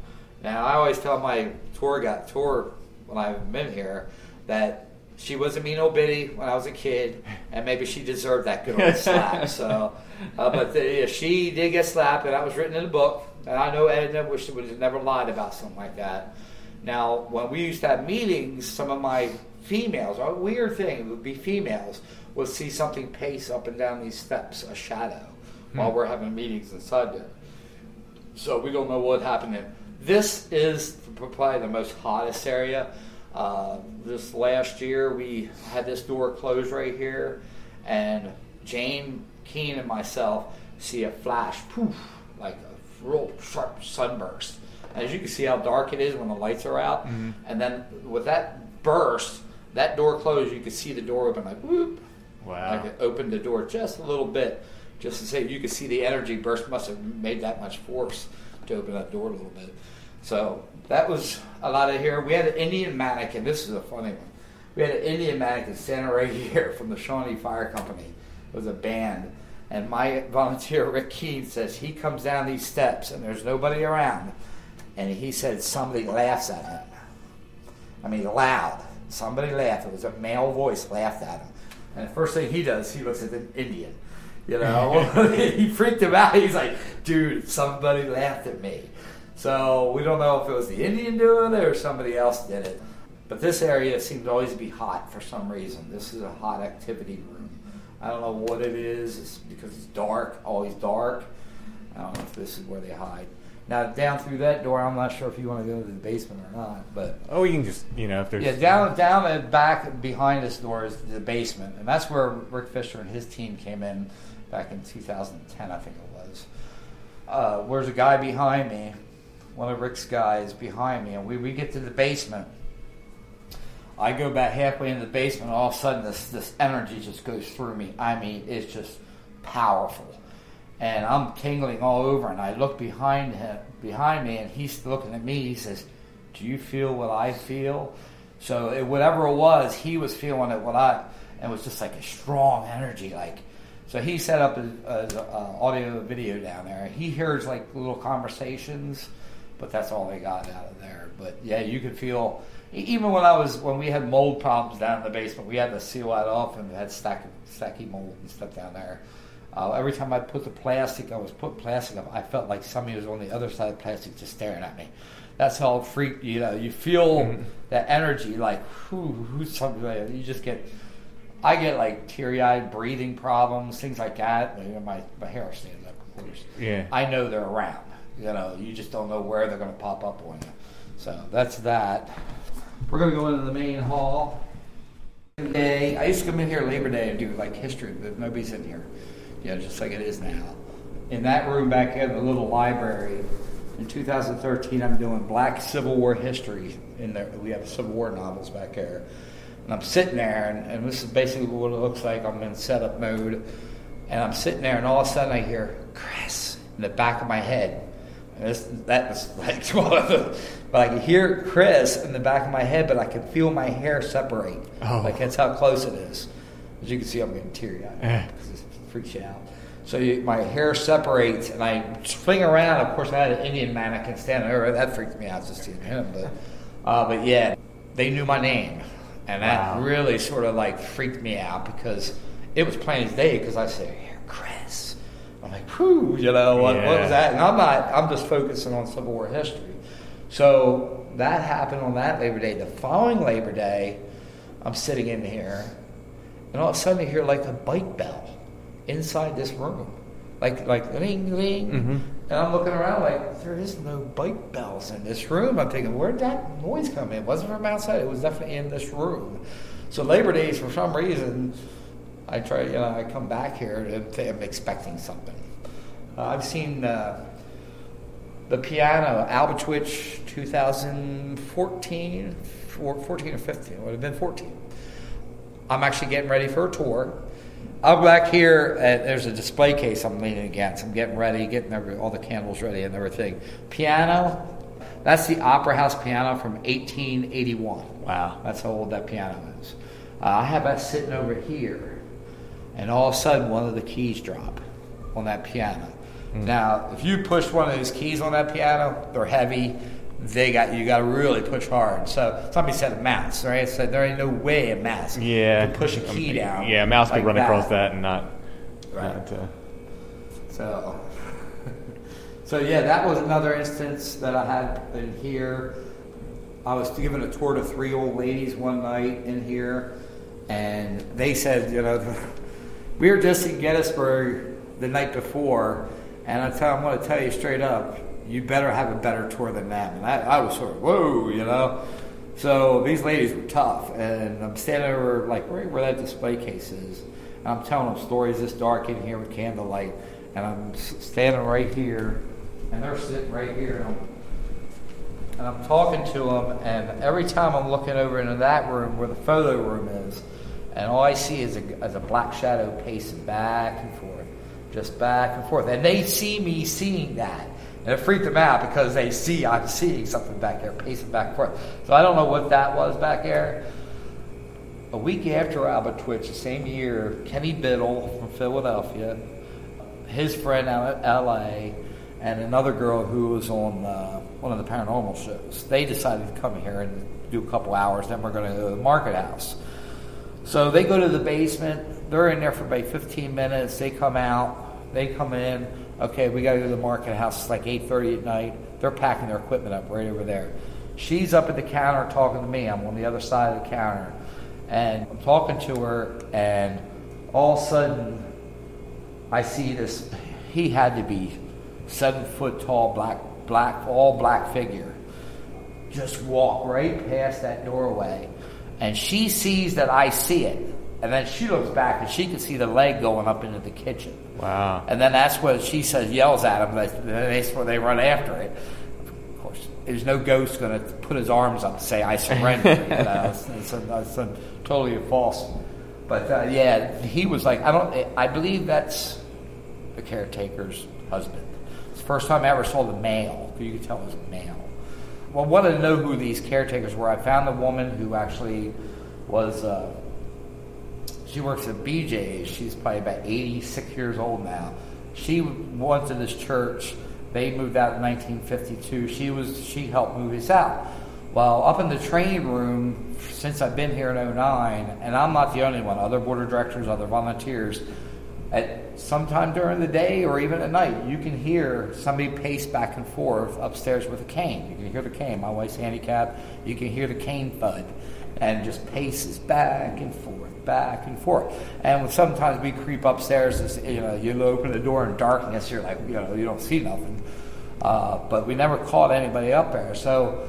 Speaker 7: Now I always tell my tour guide tour when I've been here that she was a mean old biddy when I was a kid, and maybe she deserved that good old slap. So, uh, but the, she did get slapped, and that was written in the book. And I know Edna wish she would have never lied about something like that. Now, when we used to have meetings, some of my females, a weird thing, it would be females, would see something pace up and down these steps, a shadow, while we're having meetings inside there. So we don't know what happened there. This is probably the most hottest area. Uh, this last year, we had this door closed right here, and Jane Keene and myself see a flash, poof, like a real sharp sunburst. As you can see how dark it is when the lights are out, and then with that burst, that door closed, you could see the door open like whoop,
Speaker 9: Wow.
Speaker 7: like it opened the door just a little bit, just to say you could see the energy burst must have made that much force to open that door a little bit. So that was a lot of here. We had an Indian mannequin. This is a funny one. We had an Indian mannequin standing right here from the Shawnee Fire Company. It was a band. And my volunteer, Rick Keene, says he comes down these steps and there's nobody around. And he said somebody laughs at him. I mean, loud. Somebody laughed. It was a male voice laughed at him. And the first thing he does, he looks at the Indian. You know, he freaked him out. He's like, dude, somebody laughed at me. So we don't know if it was the Indian doing it or somebody else did it. But this area seems to always be hot for some reason. This is a hot activity room. I don't know what it is. It's because it's dark, always dark. I don't know if this is where they hide. Now, down through that door, I'm not sure if you want to go to the basement or not, but
Speaker 9: Oh, you can just you know if there's
Speaker 7: yeah, down down and back behind this door is the basement, and that's where Rick Fisher and his team came in back in 2010, I think it was. Uh, where's a guy behind me? One of Rick's guys behind me, and we, we get to the basement. I go back halfway into the basement, and all of a sudden this this energy just goes through me. I mean, it's just powerful, and I'm tingling all over. And I look behind him, behind me, and he's looking at me. He says, "Do you feel what I feel?" So it, whatever it was, he was feeling it. What I and it was just like a strong energy, like. So he set up his, his uh, audio video down there. He hears like little conversations, but that's all they got out of there. But yeah, you could feel even when I was when we had mold problems down in the basement, we had to seal that off and had stack stacky mold and stuff down there. Uh, every time I put the plastic, I was putting plastic up. I felt like somebody was on the other side of the plastic just staring at me. That's how freak you know. You feel that energy, like who who's somebody. You just get. I get like teary eyed, breathing problems, things like that. You know, my my hair stands up, of course.
Speaker 9: Yeah.
Speaker 7: I know they're around. You know, you just don't know where they're going to pop up on you. So that's that. We're going to go into the main hall. Day, I used to come in here Labor Day and do like history, but nobody's in here. Yeah, just like it is now. In that room back here, the little library, in 2013, I'm doing Black Civil War history. In there, we have Civil War novels back there, and I'm sitting there, and, and this is basically what it looks like. I'm in setup mode, and I'm sitting there, and all of a sudden I hear Chris in the back of my head. And this, that was like one of the, but I could hear Chris in the back of my head, but I could feel my hair separate.
Speaker 9: Oh.
Speaker 7: Like that's how close it is. As you can see, I'm getting teary eyed.
Speaker 9: Eh.
Speaker 7: Freaks you out. So you, my hair separates, and I swing around. Of course, I had an Indian mannequin standing there. That freaked me out just seeing him. But, uh, but yeah, they knew my name, and that
Speaker 9: Wow.
Speaker 7: really sort of like freaked me out because it was plain as day. Because I said, "Here, Chris." I'm like, whew, you know, what, what was that? And I'm not, I'm just focusing on Civil War history. So that happened on that Labor Day. The following Labor Day, I'm sitting in here, and all of a sudden I hear like a bike bell inside this room. Like, like, ling, ling.
Speaker 9: Mhm.
Speaker 7: And I'm looking around like, there is no bike bells in this room. I'm thinking, where'd that noise come in? It wasn't from outside, it was definitely in this room. So Labor Days, for some reason, I try, you know, I come back here and I'm expecting something. Uh, I've seen uh, the piano, Albatwitch 2014, 14 or 15, it would have been 14. I'm actually getting ready for a tour. I'm back here, and there's a display case I'm leaning against. I'm getting ready, getting every, all the candles ready and everything. Piano, that's the Opera House piano from 1881.
Speaker 9: Wow.
Speaker 7: That's how old that piano is. Uh, I have that sitting over here, and all of a sudden, one of the keys drop on that piano. Now, if you push one of those keys on that piano, they're heavy. They got you got to really push hard. So somebody said a mouse, right? So there ain't no way a mouse
Speaker 9: Yeah.
Speaker 7: can push a key down.
Speaker 9: Yeah, a mouse
Speaker 7: like
Speaker 9: could run
Speaker 7: that.
Speaker 9: across that and not.
Speaker 7: Right.
Speaker 9: not, uh,
Speaker 7: So, so yeah, that was another instance that I had in here. I was given a tour to three old ladies one night in here, and they said, you know, we were just in Gettysburg the night before, and I tell, I'm going to tell you straight up, you better have a better tour than them. And I, I was sort of, whoa, you know. So these ladies were tough, and I'm standing over like right where that display case is, and I'm telling them stories this dark in here with candlelight, and I'm standing right here, and they're sitting right here, and I'm, and I'm talking to them, and every time I'm looking over into that room where the photo room is, and all I see is a, is a black shadow pacing back and forth, just back and forth, and they see me seeing that. And it freaked them out because they see I'm seeing something back there, pacing back and forth. So I don't know what that was back there. A week after Albatwitch, the same year, Kenny Biddle from Philadelphia, his friend out at LA, and another girl who was on uh, one of the paranormal shows. They decided to come here and do a couple hours. Then we're going to go to the market house. So they go to the basement. They're in there for about 15 minutes. They come out. They come in. Okay, we got to go to the market house. It's like 8:30 at night. They're packing their equipment up right over there. She's up at the counter talking to me. I'm on the other side of the counter, and I'm talking to her. And all of a sudden, I see this. He had to be seven foot tall, black, black, all black figure. Just walk right past that doorway, and she sees that I see it, and then she looks back and she can see the leg going up into the kitchen.
Speaker 9: Wow.
Speaker 7: And then that's what she says, yells at him. That's, that's where they run after it. Of course, there's no ghost going to put his arms up and say, "I surrender." you know, it's, it's, a, it's a totally false. But uh, yeah, he was like, I don't. I believe that's the caretaker's husband. It's the first time I ever saw the male. You could tell it was a male. Well, I wanted to know who these caretakers were. I found the woman who actually was. Uh, she works at BJ's. She's probably about 86 years old now. She went to this church. They moved out in 1952. She was she helped move us out. Well, up in the training room, since I've been here in 09, and I'm not the only one, other board of directors, other volunteers, at sometime during the day or even at night, you can hear somebody pace back and forth upstairs with a cane. You can hear the cane. My wife's handicapped. You can hear the cane thud, and just paces back and forth, back and forth. And sometimes we creep upstairs. As, you know, you open the door in darkness. You're like, you know, you don't see nothing. Uh, but we never caught anybody up there. So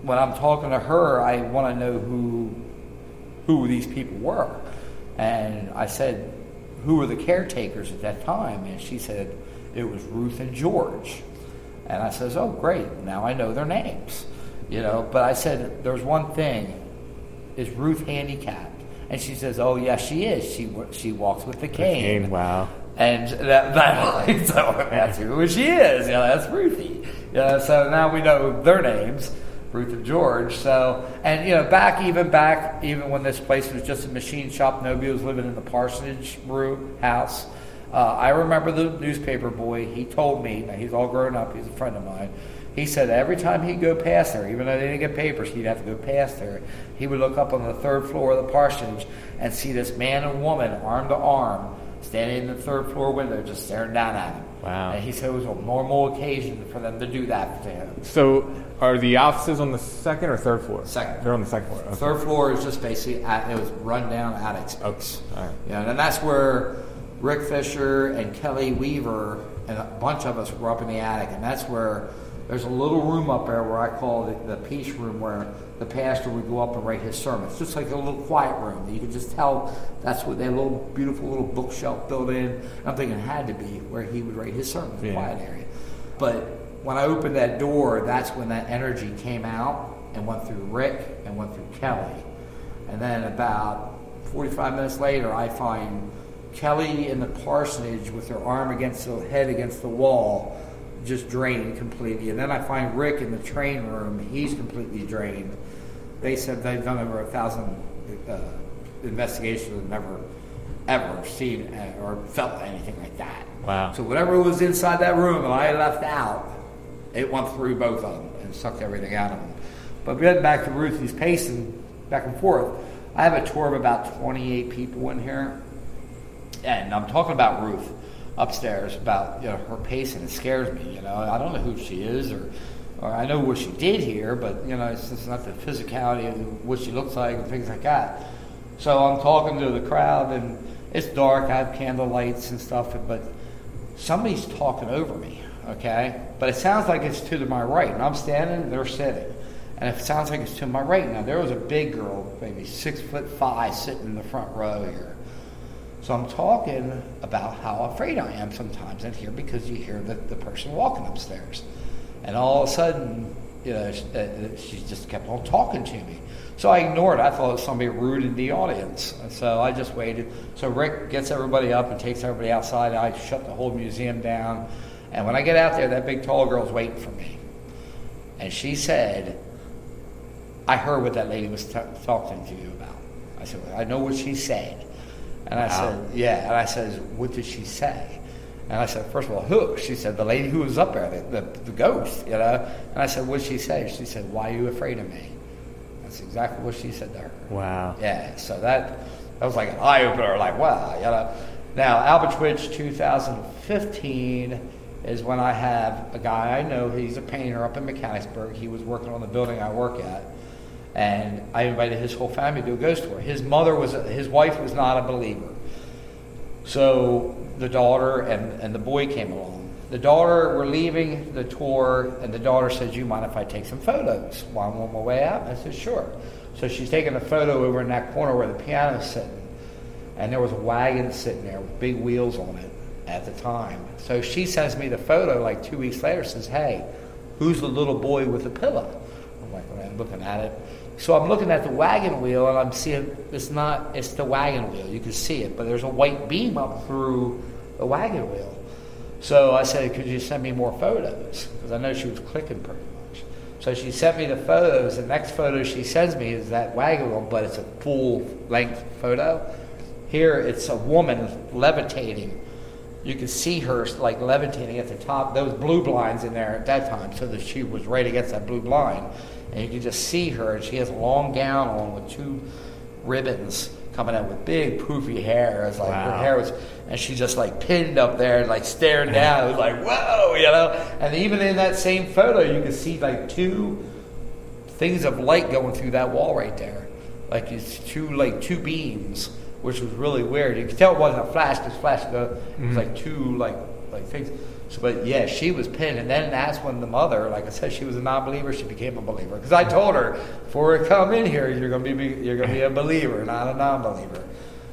Speaker 7: when I'm talking to her, I want to know who who these people were. And I said, who were the caretakers at that time? And she said, it was Ruth and George. And I says, oh, great. Now I know their names. You know, but I said, there's one thing. Is Ruth handicapped? And she says, oh, yes, she is. She, she walks with the cane.
Speaker 9: Cane, wow.
Speaker 7: And that, that so that's who she is. You know, that's Ruthie. Know, so now we know their names, Ruth and George. So, and you know, back even back even when this place was just a machine shop, nobody was living in the parsonage room house. Uh, I remember the newspaper boy. He told me. Now he's all grown up. He's a friend of mine. He said every time he'd go past there, even though they didn't get papers, he'd have to go past there. He would look up on the third floor of the parsonage and see this man and woman, arm to arm, standing in the third floor window, just staring down at him.
Speaker 9: Wow.
Speaker 7: And he said it was a normal occasion for them to do that to him.
Speaker 9: So, are the offices on the second or third floor?
Speaker 7: Second.
Speaker 9: They're on the second floor. Okay.
Speaker 7: Third floor is just basically at, it was run down attic space.
Speaker 9: All right.
Speaker 7: Yeah, and that's where Rick Fisher and Kelly Weaver and a bunch of us were up in the attic, and that's where there's a little room up there where I call it the peace room, where the pastor would go up and write his sermons, just like a little quiet room. You could just tell that's what that little beautiful little bookshelf built in. I'm thinking it had to be where he would write his sermons,
Speaker 9: Yeah.
Speaker 7: quiet area. But when I opened that door, that's when that energy came out and went through Rick and went through Kelly. And then about 45 minutes later, I find Kelly in the parsonage with her arm against the head against the wall, just drained completely. And then I find Rick in the train room. He's completely drained. They said they've done over a thousand uh, investigations and never, ever seen uh, or felt anything like that.
Speaker 9: Wow.
Speaker 7: So whatever was inside that room and I left out, it went through both of them and sucked everything out of them. But getting back to Ruthie's pacing back and forth, I have a tour of about 28 people in here, and I'm talking about Ruth upstairs about you know her pacing. It scares me. You know, I don't know who she is or. Or I know what she did here, but you know, it's just not the physicality of what she looks like and things like that. So I'm talking to the crowd, and it's dark. I have candle lights and stuff, but somebody's talking over me, okay? But it sounds like it's to my right, and I'm standing, they're sitting. And it sounds like it's to my right. Now, there was a big girl, maybe six foot five, sitting in the front row here. So I'm talking about how afraid I am sometimes in here because you hear the, the person walking upstairs. And all of a sudden, you know, she, uh, she just kept on talking to me. So I ignored it. I thought it was somebody rude in the audience. So I just waited. So Rick gets everybody up and takes everybody outside. I shut the whole museum down. And when I get out there, that big tall girl's waiting for me. And she said, I heard what that lady was t- talking to you about. I said, well, I know what she said. And I said, yeah. And I said, what did she say? And I said, first of all, who? She said, the lady who was up there, the, the, the ghost, you know. And I said, what did she say? She said, why are you afraid of me? That's exactly what she said to her.
Speaker 9: Wow.
Speaker 7: Yeah, so that that was like an eye opener. Like, wow, you know. Now, Albatwitch 2015 is when I have a guy I know. He's a painter up in Mechanicsburg. He was working on the building I work at, and I invited his whole family to a ghost tour. His mother was, his wife was not a believer, so the daughter and, and the boy came along. The daughter, we're leaving the tour, and the daughter says, you mind if I take some photos while I'm on my way out?" I said, "Sure." So she's taking a photo over in that corner where the piano's sitting, and there was a wagon sitting there with big wheels on it at the time. So she sends me the photo like two weeks later. Says, "Hey, who's the little boy with the pillow?" I'm like, well, I'm looking at it. So I'm looking at the wagon wheel, and I'm seeing it's not it's the wagon wheel. You can see it, but there's a white beam up through the wagon wheel. So I said, could you send me more photos? Because I know she was clicking pretty much. So she sent me the photos. The next photo she sends me is that wagon wheel, but it's a full length photo. Here it's a woman levitating. You can see her like levitating at the top. Was blue blinds in there at that time, so that she was right against that blue blind, and you can just see her. And she has a long gown on with two ribbons coming out with big poofy hair. It's like her hair was, and she just like pinned up there, and like staring down. It was like whoa, you know. And even in that same photo, you can see like two things of light going through that wall right there, like it's two like two beams, which was really weird. You could tell it wasn't a flash because flash go. It was like two like like things. So, but yeah, she was pinned, and then that's when the mother, like I said, she was a non-believer. She became a believer because I told her before we come in here, you're gonna be you're gonna be a believer, not a non-believer.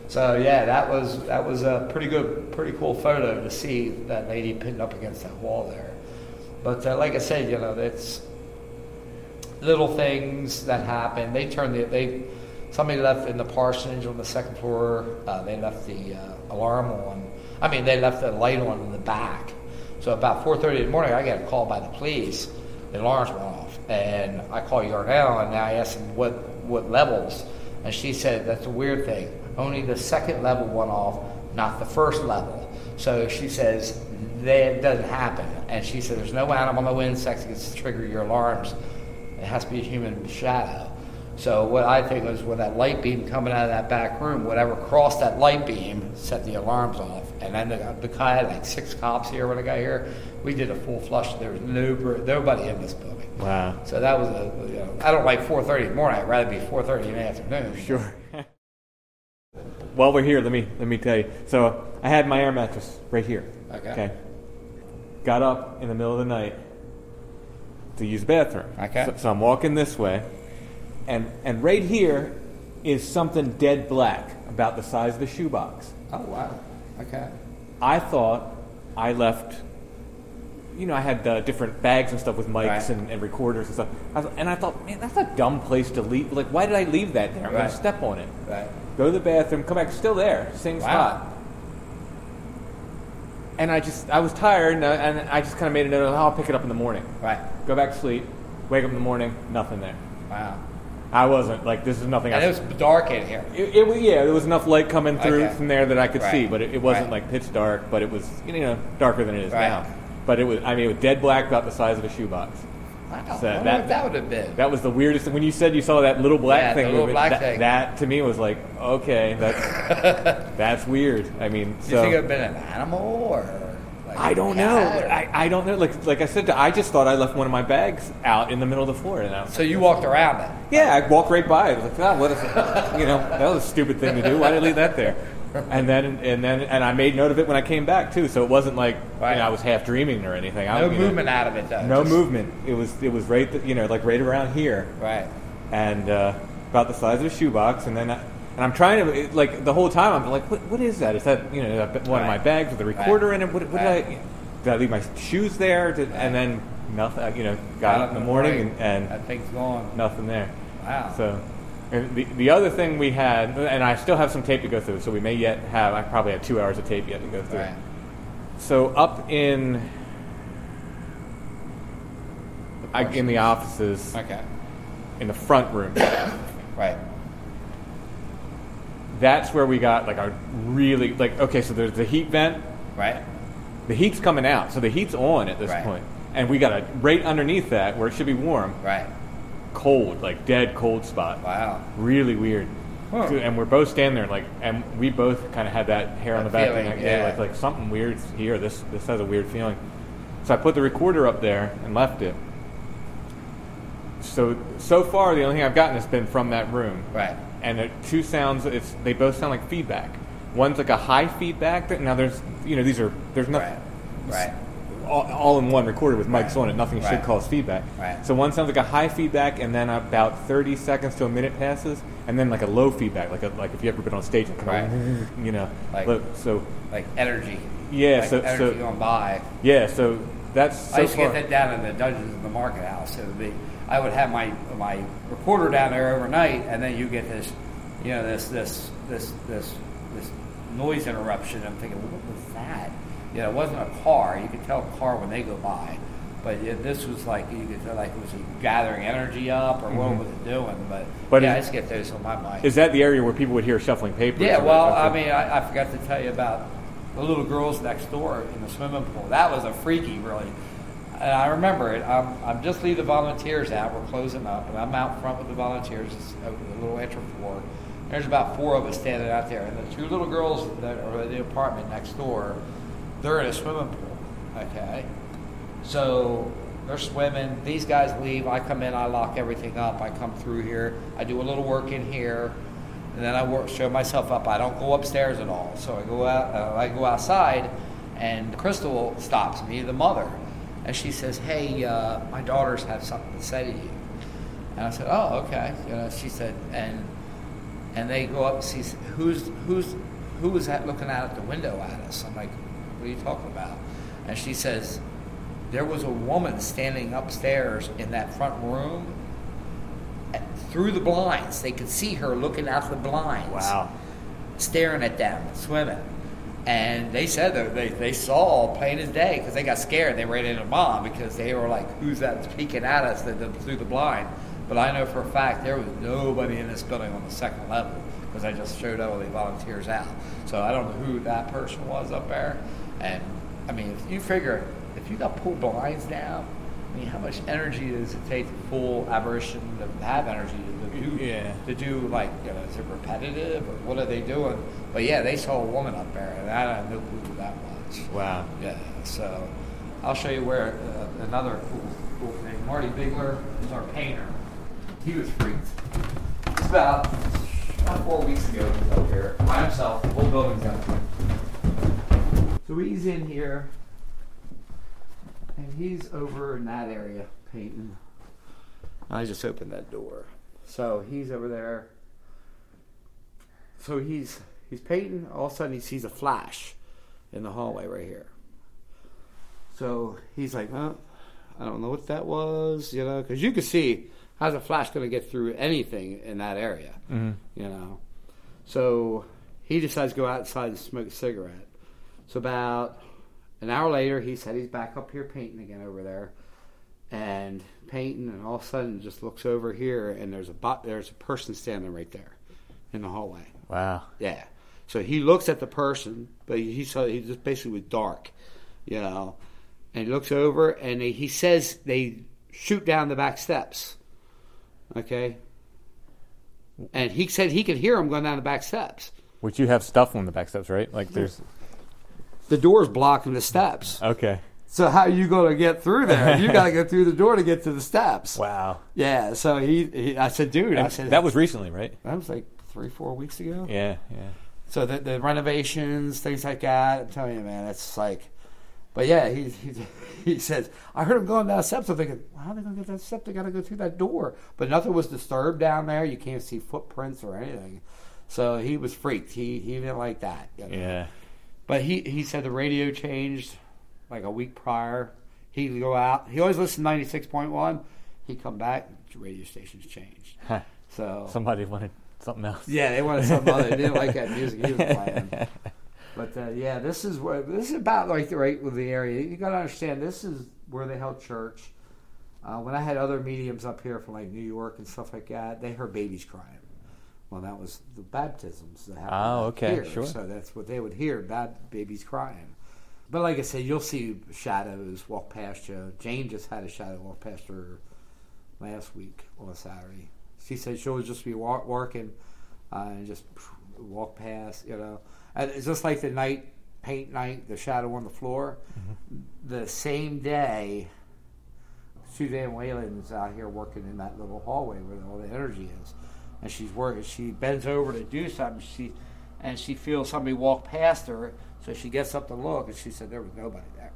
Speaker 7: So yeah, that was that was a pretty good, pretty cool photo to see that lady pinned up against that wall there. But uh, like I said, you know, it's little things that happen. They turn the they somebody left in the parsonage on the second floor. Uh, they left the uh, alarm on. I mean, they left the light on in the back. So about 4:30 in the morning, I get a call by the police. The alarms went off, and I call Yarnell and I asked them what what levels, and she said that's a weird thing. Only the second level went off, not the first level. So she says that doesn't happen, and she said there's no animal, no insects that to trigger your alarms. It has to be a human shadow. So what I think was when that light beam coming out of that back room, whatever crossed that light beam set the alarms off. And then the, the guy had like six cops here when I got here. We did a full flush. There was no, nobody in this building.
Speaker 2: Wow.
Speaker 7: So that was a, you know, I don't like 4.30 in the morning. I'd rather be 4.30 in the afternoon.
Speaker 2: Sure. While we're here, let me let me tell you. So I had my air mattress right here.
Speaker 7: Okay.
Speaker 2: Got up in the middle of the night to use the bathroom.
Speaker 7: Okay.
Speaker 2: So, so I'm walking this way, and and right here is something dead black, about the size of the shoebox.
Speaker 7: Oh, wow. Okay.
Speaker 2: I thought I left. You know, I had uh, different bags and stuff with mics
Speaker 7: Right.
Speaker 2: and, and recorders and stuff. I was, and I thought, man, that's a dumb place to leave. Like, why did I leave that there? I'm going to step on it.
Speaker 7: Right.
Speaker 2: Go to the bathroom, come back, still there, same
Speaker 7: Wow.
Speaker 2: spot. And I just, I was tired, and I, and I just kind of made a note of, oh, I'll pick it up in the morning.
Speaker 7: Right.
Speaker 2: Go back to sleep, wake up in the morning, nothing there.
Speaker 7: Wow.
Speaker 2: I wasn't like, this is nothing.
Speaker 7: And
Speaker 2: I,
Speaker 7: it was dark in here.
Speaker 2: it, it, yeah, there was enough light coming through
Speaker 7: Okay.
Speaker 2: from there that I could see, but it, it wasn't
Speaker 7: Right.
Speaker 2: like pitch dark, but it was, you know, darker than it is
Speaker 7: Right.
Speaker 2: now. But it was, I mean, it was dead black, about the size of a shoebox.
Speaker 7: Wow.
Speaker 2: So that-
Speaker 7: that would have been.
Speaker 2: That was the weirdest thing. When you said you saw that little black
Speaker 7: Yeah,
Speaker 2: thing,
Speaker 7: little
Speaker 2: moving,
Speaker 7: black
Speaker 2: that,
Speaker 7: thing.
Speaker 2: that to me was like, okay, that's that's weird. I mean, so
Speaker 7: you think it would have been an animal or? Like
Speaker 2: I don't know.
Speaker 7: or-
Speaker 2: I, I don't know. Like like I said, I just thought I left one of my bags out in the middle of the floor, and I
Speaker 7: so you walked around it.
Speaker 2: yeah, I walked right by it. I was like, God, what is it? You know, that was a stupid thing to do. Why did I leave that there? And then, and then, and I made note of it when I came back too. So it wasn't like
Speaker 7: Right.
Speaker 2: you know, I was half dreaming or anything. I,
Speaker 7: No
Speaker 2: know,
Speaker 7: movement out of it though.
Speaker 2: no
Speaker 7: Just-
Speaker 2: movement. It was, it was right, you know, like right around here,
Speaker 7: Right.
Speaker 2: and uh, about the size of a shoebox. And then, I, and I'm trying to, like, the whole time I'm like, what, what is that? Is that, you know, that one of my bags with a recorder in it? What, what
Speaker 7: Right.
Speaker 2: did I? Did I leave my shoes there? Did, And then nothing. You know, got up in the morning and, and
Speaker 7: that thing's gone.
Speaker 2: nothing there.
Speaker 7: Wow.
Speaker 2: So, and the, the other thing we had, and I still have some tape to go through, so we may yet have, I probably have two hours of tape yet to go through.
Speaker 7: Right.
Speaker 2: So, up in I, in the offices,
Speaker 7: Okay.
Speaker 2: in the front room,
Speaker 7: Right.
Speaker 2: That's where we got like a really, like, okay, so there's the heat vent,
Speaker 7: Right.
Speaker 2: the heat's coming out, so the heat's on at this
Speaker 7: Right.
Speaker 2: point. And we got a right underneath that where it should be warm,
Speaker 7: Right.
Speaker 2: cold, like dead cold spot.
Speaker 7: Wow.
Speaker 2: really weird.
Speaker 7: Huh.
Speaker 2: And we're both standing there, like, and we both kind of had that hair on the
Speaker 7: That
Speaker 2: back of the
Speaker 7: feeling,
Speaker 2: neck. Yeah, like, like something weird here. This this has a weird feeling. So I put the recorder up there and left it. So so far, the only thing I've gotten has been from that room.
Speaker 7: Right.
Speaker 2: And the two sounds, it's they both sound like feedback. One's like a high feedback. That, now there's you know these are there's nothing
Speaker 7: Right. Right.
Speaker 2: all, all in one recorded with mics on it. Nothing should cause feedback.
Speaker 7: Right.
Speaker 2: So one sounds like a high feedback, and then about thirty seconds to a minute passes, and then like a low feedback, like a, like if you ever been on stage and kind of, you know,
Speaker 7: Like-
Speaker 2: look, so
Speaker 7: Like energy.
Speaker 2: Yeah,
Speaker 7: Like
Speaker 2: so-
Speaker 7: energy
Speaker 2: so-
Speaker 7: going by.
Speaker 2: yeah, so that's so
Speaker 7: I used to get that down in the dungeons in the market house. It would be, I would have my my recorder down there overnight, and then you get this, you know, this this this this this noise interruption. I'm thinking, what was that? You know, it wasn't a car. You could tell a car when they go by, but this was like you could tell like it was it gathering energy up or what
Speaker 2: Mhm.
Speaker 7: was it doing? But,
Speaker 2: But
Speaker 7: yeah,
Speaker 2: is-
Speaker 7: I just get those on my mind.
Speaker 2: Is that the area where people would hear shuffling papers?
Speaker 7: Yeah, well. I mean, I, I forgot to tell you about the little girls next door in the swimming pool. That was a freaky, really. And I remember it. I'm, I'm just leaving the volunteers out. We're closing up, and I'm out front with the volunteers. It's the little entry floor. There's about four of us standing out there, and the two little girls that are in the apartment next door, they're in a swimming pool. Okay, so they're swimming. These guys leave. I come in. I lock everything up. I come through here. I do a little work in here, and then I work, show myself up. I don't go upstairs at all. So I go out. Uh, I go outside, And Crystal stops me, the mother, and she says, "Hey, uh, my daughters have something to say to you." And I said, "Oh, okay." You know, she said, and and they go up and see who's who's who was that looking out at the window at us. I'm like, "What are you talking about?" And she says, "There was a woman standing upstairs in that front room." at- Through the blinds, they could see her looking out the blinds
Speaker 9: Wow.
Speaker 7: staring at them swimming. And they said that they, they saw plain as day because they got scared. They ran into mom because they were like, "Who's that peeking at us through the blind?" But I know for a fact there was nobody in this building on the second level because I just showed all the volunteers out. So I don't know who that person was up there. And I mean, if you figure if you got pull blinds down, I mean, how much energy does it take to pull apparition to have energy to
Speaker 9: Yeah.
Speaker 7: To do like, you know, is it repetitive or what are they doing? But yeah, they saw a woman up there, and I had no clue who that was.
Speaker 9: Wow.
Speaker 7: Yeah. So I'll show you where uh, another cool, cool thing. Marty Bigler is our painter. He was freaked. It's about, about four weeks ago. He was up here by himself. The whole building's empty. So he's in here, and he's over in that area painting. I just opened that door. So he's over there. So he's he's painting. All of a sudden, he sees a flash in the hallway right here. So he's like, "Huh, I don't know what that was," you know, because you could see how's a flash going to get through anything in that area,
Speaker 9: Mhm.
Speaker 7: you know. So he decides to go outside and smoke a cigarette. So about an hour later, he said he's back up here painting again over there, and painting, and all of a sudden just looks over here, and there's a there's a person standing right there in the hallway.
Speaker 9: Wow.
Speaker 7: Yeah. So he looks at the person, but he saw he just basically was dark, you know. And he looks over and he, he says they shoot down the back steps. Okay. And he said he could hear him going down the back steps.
Speaker 9: Which you have stuff on the back steps, right? Like there's.
Speaker 7: The door's blocking the steps.
Speaker 9: Okay.
Speaker 7: So how are you going to get through there? You got to go through the door to get to the steps.
Speaker 9: Wow.
Speaker 7: Yeah. So he, he I said, dude, I said
Speaker 9: that was recently, right?
Speaker 7: that was like three, four weeks ago.
Speaker 9: Yeah, yeah.
Speaker 7: So the, the renovations, things like that. I'm telling you, man, it's like. But yeah, he he, he says, I heard him going down the steps. I'm thinking, how are they going to get that step? They got to go through that door. But nothing was disturbed down there. You can't see footprints or anything. So he was freaked. He he didn't like that. you know.
Speaker 9: Yeah.
Speaker 7: But he he said the radio changed like a week prior. He'd go out. He always listened to ninety six point one. He'd come back. The radio stations changed.
Speaker 9: Huh.
Speaker 7: So
Speaker 9: Somebody wanted something else.
Speaker 7: yeah, they wanted something other. They didn't like that music he was playing. But uh, yeah, this is where this is about like the right with the area. You got to understand, this is where they held church. Uh, when I had other mediums up here from like New York and stuff like that, they heard babies crying. Well, that was the baptisms that happened
Speaker 9: Oh, okay,
Speaker 7: here.
Speaker 9: sure.
Speaker 7: So that's what they would hear: bad babies crying. But like I said, you'll see shadows walk past you. Jane just had a shadow walk past her last week on a Saturday. She said she'll just be wa- working uh, and just walk past, you know. And it's just like the night paint night, the shadow on the floor. The same day, Suzanne Whalen's out here working in that little hallway where all the energy is, and she's working. She bends over to do something. She and she feels somebody walk past her, so she gets up to look, and she said there was nobody there.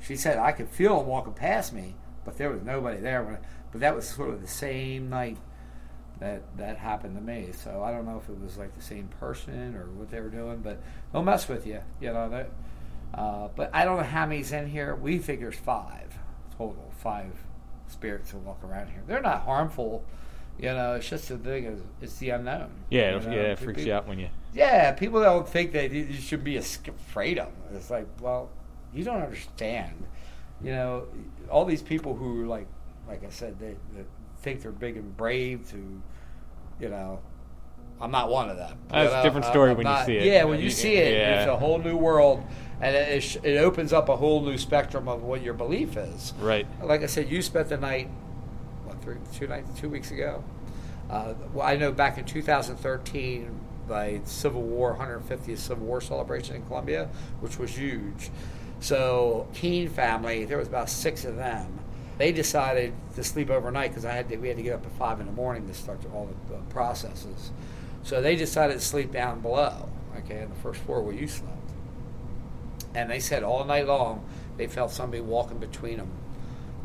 Speaker 7: She said I could feel them walking past me, but there was nobody there. But that was sort of the same night that that happened to me. So I don't know if it was like the same person or what they were doing, but they'll mess with you, you know. That, uh, but I don't know how many's in here. We figure it's five total, five spirits that walk around here. They're not harmful, you know. It's just the thing is it's the unknown.
Speaker 9: Yeah,
Speaker 7: you know?
Speaker 9: yeah, it freaks
Speaker 7: People-
Speaker 9: you out when you.
Speaker 7: yeah, people don't think that you should be afraid of them. It's like, well, you don't understand. You know, all these people who like, like I said, they, they think they're big and brave. To, you know, I'm not one of them.
Speaker 9: That's
Speaker 7: you
Speaker 9: a different story
Speaker 7: I'm
Speaker 9: when you see it.
Speaker 7: Yeah, when you
Speaker 9: you-
Speaker 7: see it,
Speaker 9: yeah.
Speaker 7: it's a whole new world, and it, it, opens up a whole new spectrum of what your belief is.
Speaker 9: Right.
Speaker 7: Like I said, you spent the night, two weeks ago. Uh, well, I know back in 2013, the Civil War, 150th Civil War celebration in Columbia, which was huge. So Keene family, there was about six of them. They decided to sleep overnight because I had to, we had to get up at five in the morning to start all the, the processes. So they decided to sleep down below, okay, on the first floor where you slept. and they said all night long they felt somebody walking between them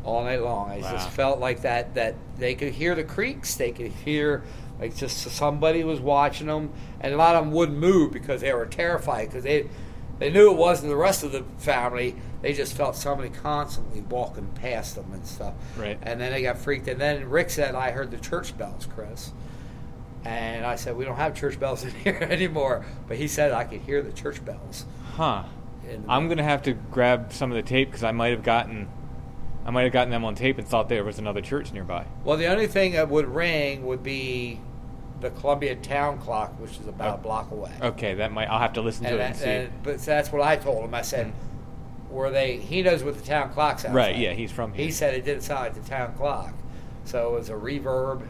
Speaker 7: all night long. I
Speaker 9: Wow.
Speaker 7: just felt like that that they could hear the creaks, they could hear like just somebody was watching them, and a lot of them wouldn't move because they were terrified because they they knew it wasn't the rest of the family. They just felt somebody constantly walking past them and stuff.
Speaker 9: Right.
Speaker 7: And then they got freaked. And then Rick said, "I heard the church bells, Chris." And I said, "We don't have church bells in here anymore." But he said I could hear the church bells.
Speaker 9: Huh. I'm gonna have to grab some of the tape because I might have gotten, I might have gotten them on tape and thought there was another church nearby.
Speaker 7: Well, the only thing that would ring would be the Columbia Town Clock, which is about a block away.
Speaker 9: Okay, that might. I'll have to listen to
Speaker 7: and,
Speaker 9: it and see.
Speaker 7: and- but that's what I told him. I said, "Were they?" He knows what the town clock sounds
Speaker 9: Right,
Speaker 7: like.
Speaker 9: yeah, he's from here.
Speaker 7: He said it didn't sound like the town clock, so it was a reverb,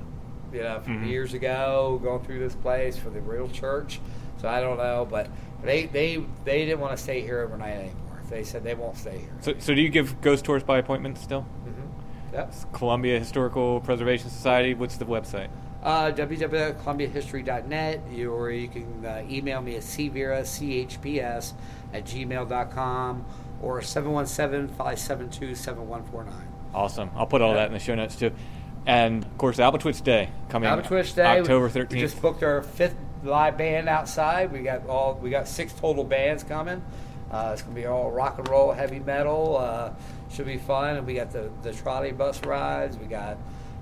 Speaker 7: you know, from
Speaker 9: Mhm.
Speaker 7: years ago going through this place for the real church. So I don't know, but they they they didn't want to stay here overnight anymore. They said they won't stay here.
Speaker 9: so, so do you give ghost tours by appointment still?
Speaker 7: Mm-hmm. Yep.
Speaker 9: Columbia Historical Preservation Society. What's the website?
Speaker 7: Uh, www.columbiahistory.net, or you can uh, email me at cvera, chps, at gmail.com, or 717-572-7149.
Speaker 9: Awesome. I'll put all that in the show notes too. And of course, Albatwitch Day coming.
Speaker 7: Albatwitch Day,
Speaker 9: October thirteenth.
Speaker 7: We just booked our fifth live band outside. We got all we got six total bands coming. Uh, it's gonna be all rock and roll, heavy metal. Uh, should be fun. And we got the the trolley bus rides. We got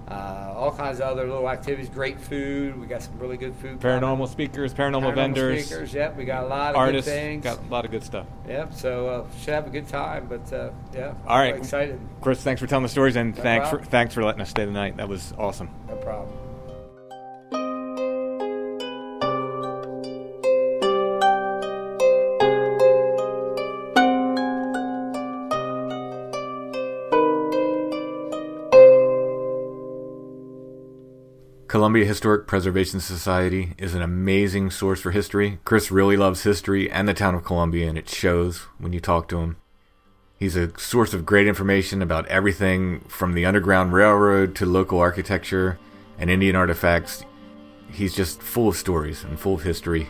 Speaker 7: uh, all kinds of other little activities. Great food. We got some really good food. coming.
Speaker 9: Paranormal speakers, paranormal,
Speaker 7: Paranormal
Speaker 9: vendors,
Speaker 7: speakers. Yep, we got a lot of
Speaker 9: artists.
Speaker 7: good things.
Speaker 9: Got a lot of good stuff.
Speaker 7: Yep. So uh, should have a good time. But uh, yeah,
Speaker 9: All right,
Speaker 7: excited.
Speaker 9: Chris, thanks for telling the stories and
Speaker 7: No
Speaker 9: thanks for thanks for letting us stay the night. That was awesome.
Speaker 7: No problem.
Speaker 2: Columbia Historic Preservation Society is an amazing source for history. Chris really loves history and the town of Columbia, and it shows when you talk to him. He's a source of great information about everything from the Underground Railroad to local architecture and Indian artifacts. He's just full of stories and full of history.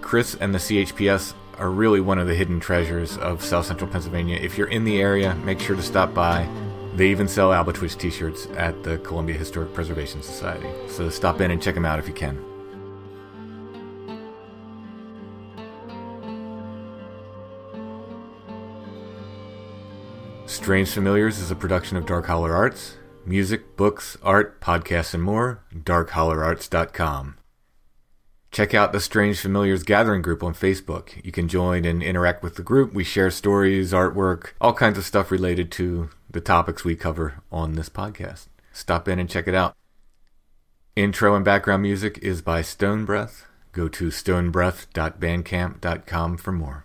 Speaker 2: Chris and the CHPS are really one of the hidden treasures of South Central Pennsylvania. If you're in the area, make sure to stop by. They even sell Albatwitch t shirts at the Columbia Historic Preservation Society. So stop in and check them out if you can. Strange Familiars is a production of Dark Holler Arts. Music, books, art, podcasts, and more, darkhollerarts.com. Check out the Strange Familiars Gathering group on Facebook. You can join and interact with the group. We share stories, artwork, all kinds of stuff related to the topics we cover on this podcast. Stop in and check it out. Intro and background music is by Stone Breath. Go to stonebreath.bandcamp.com for more.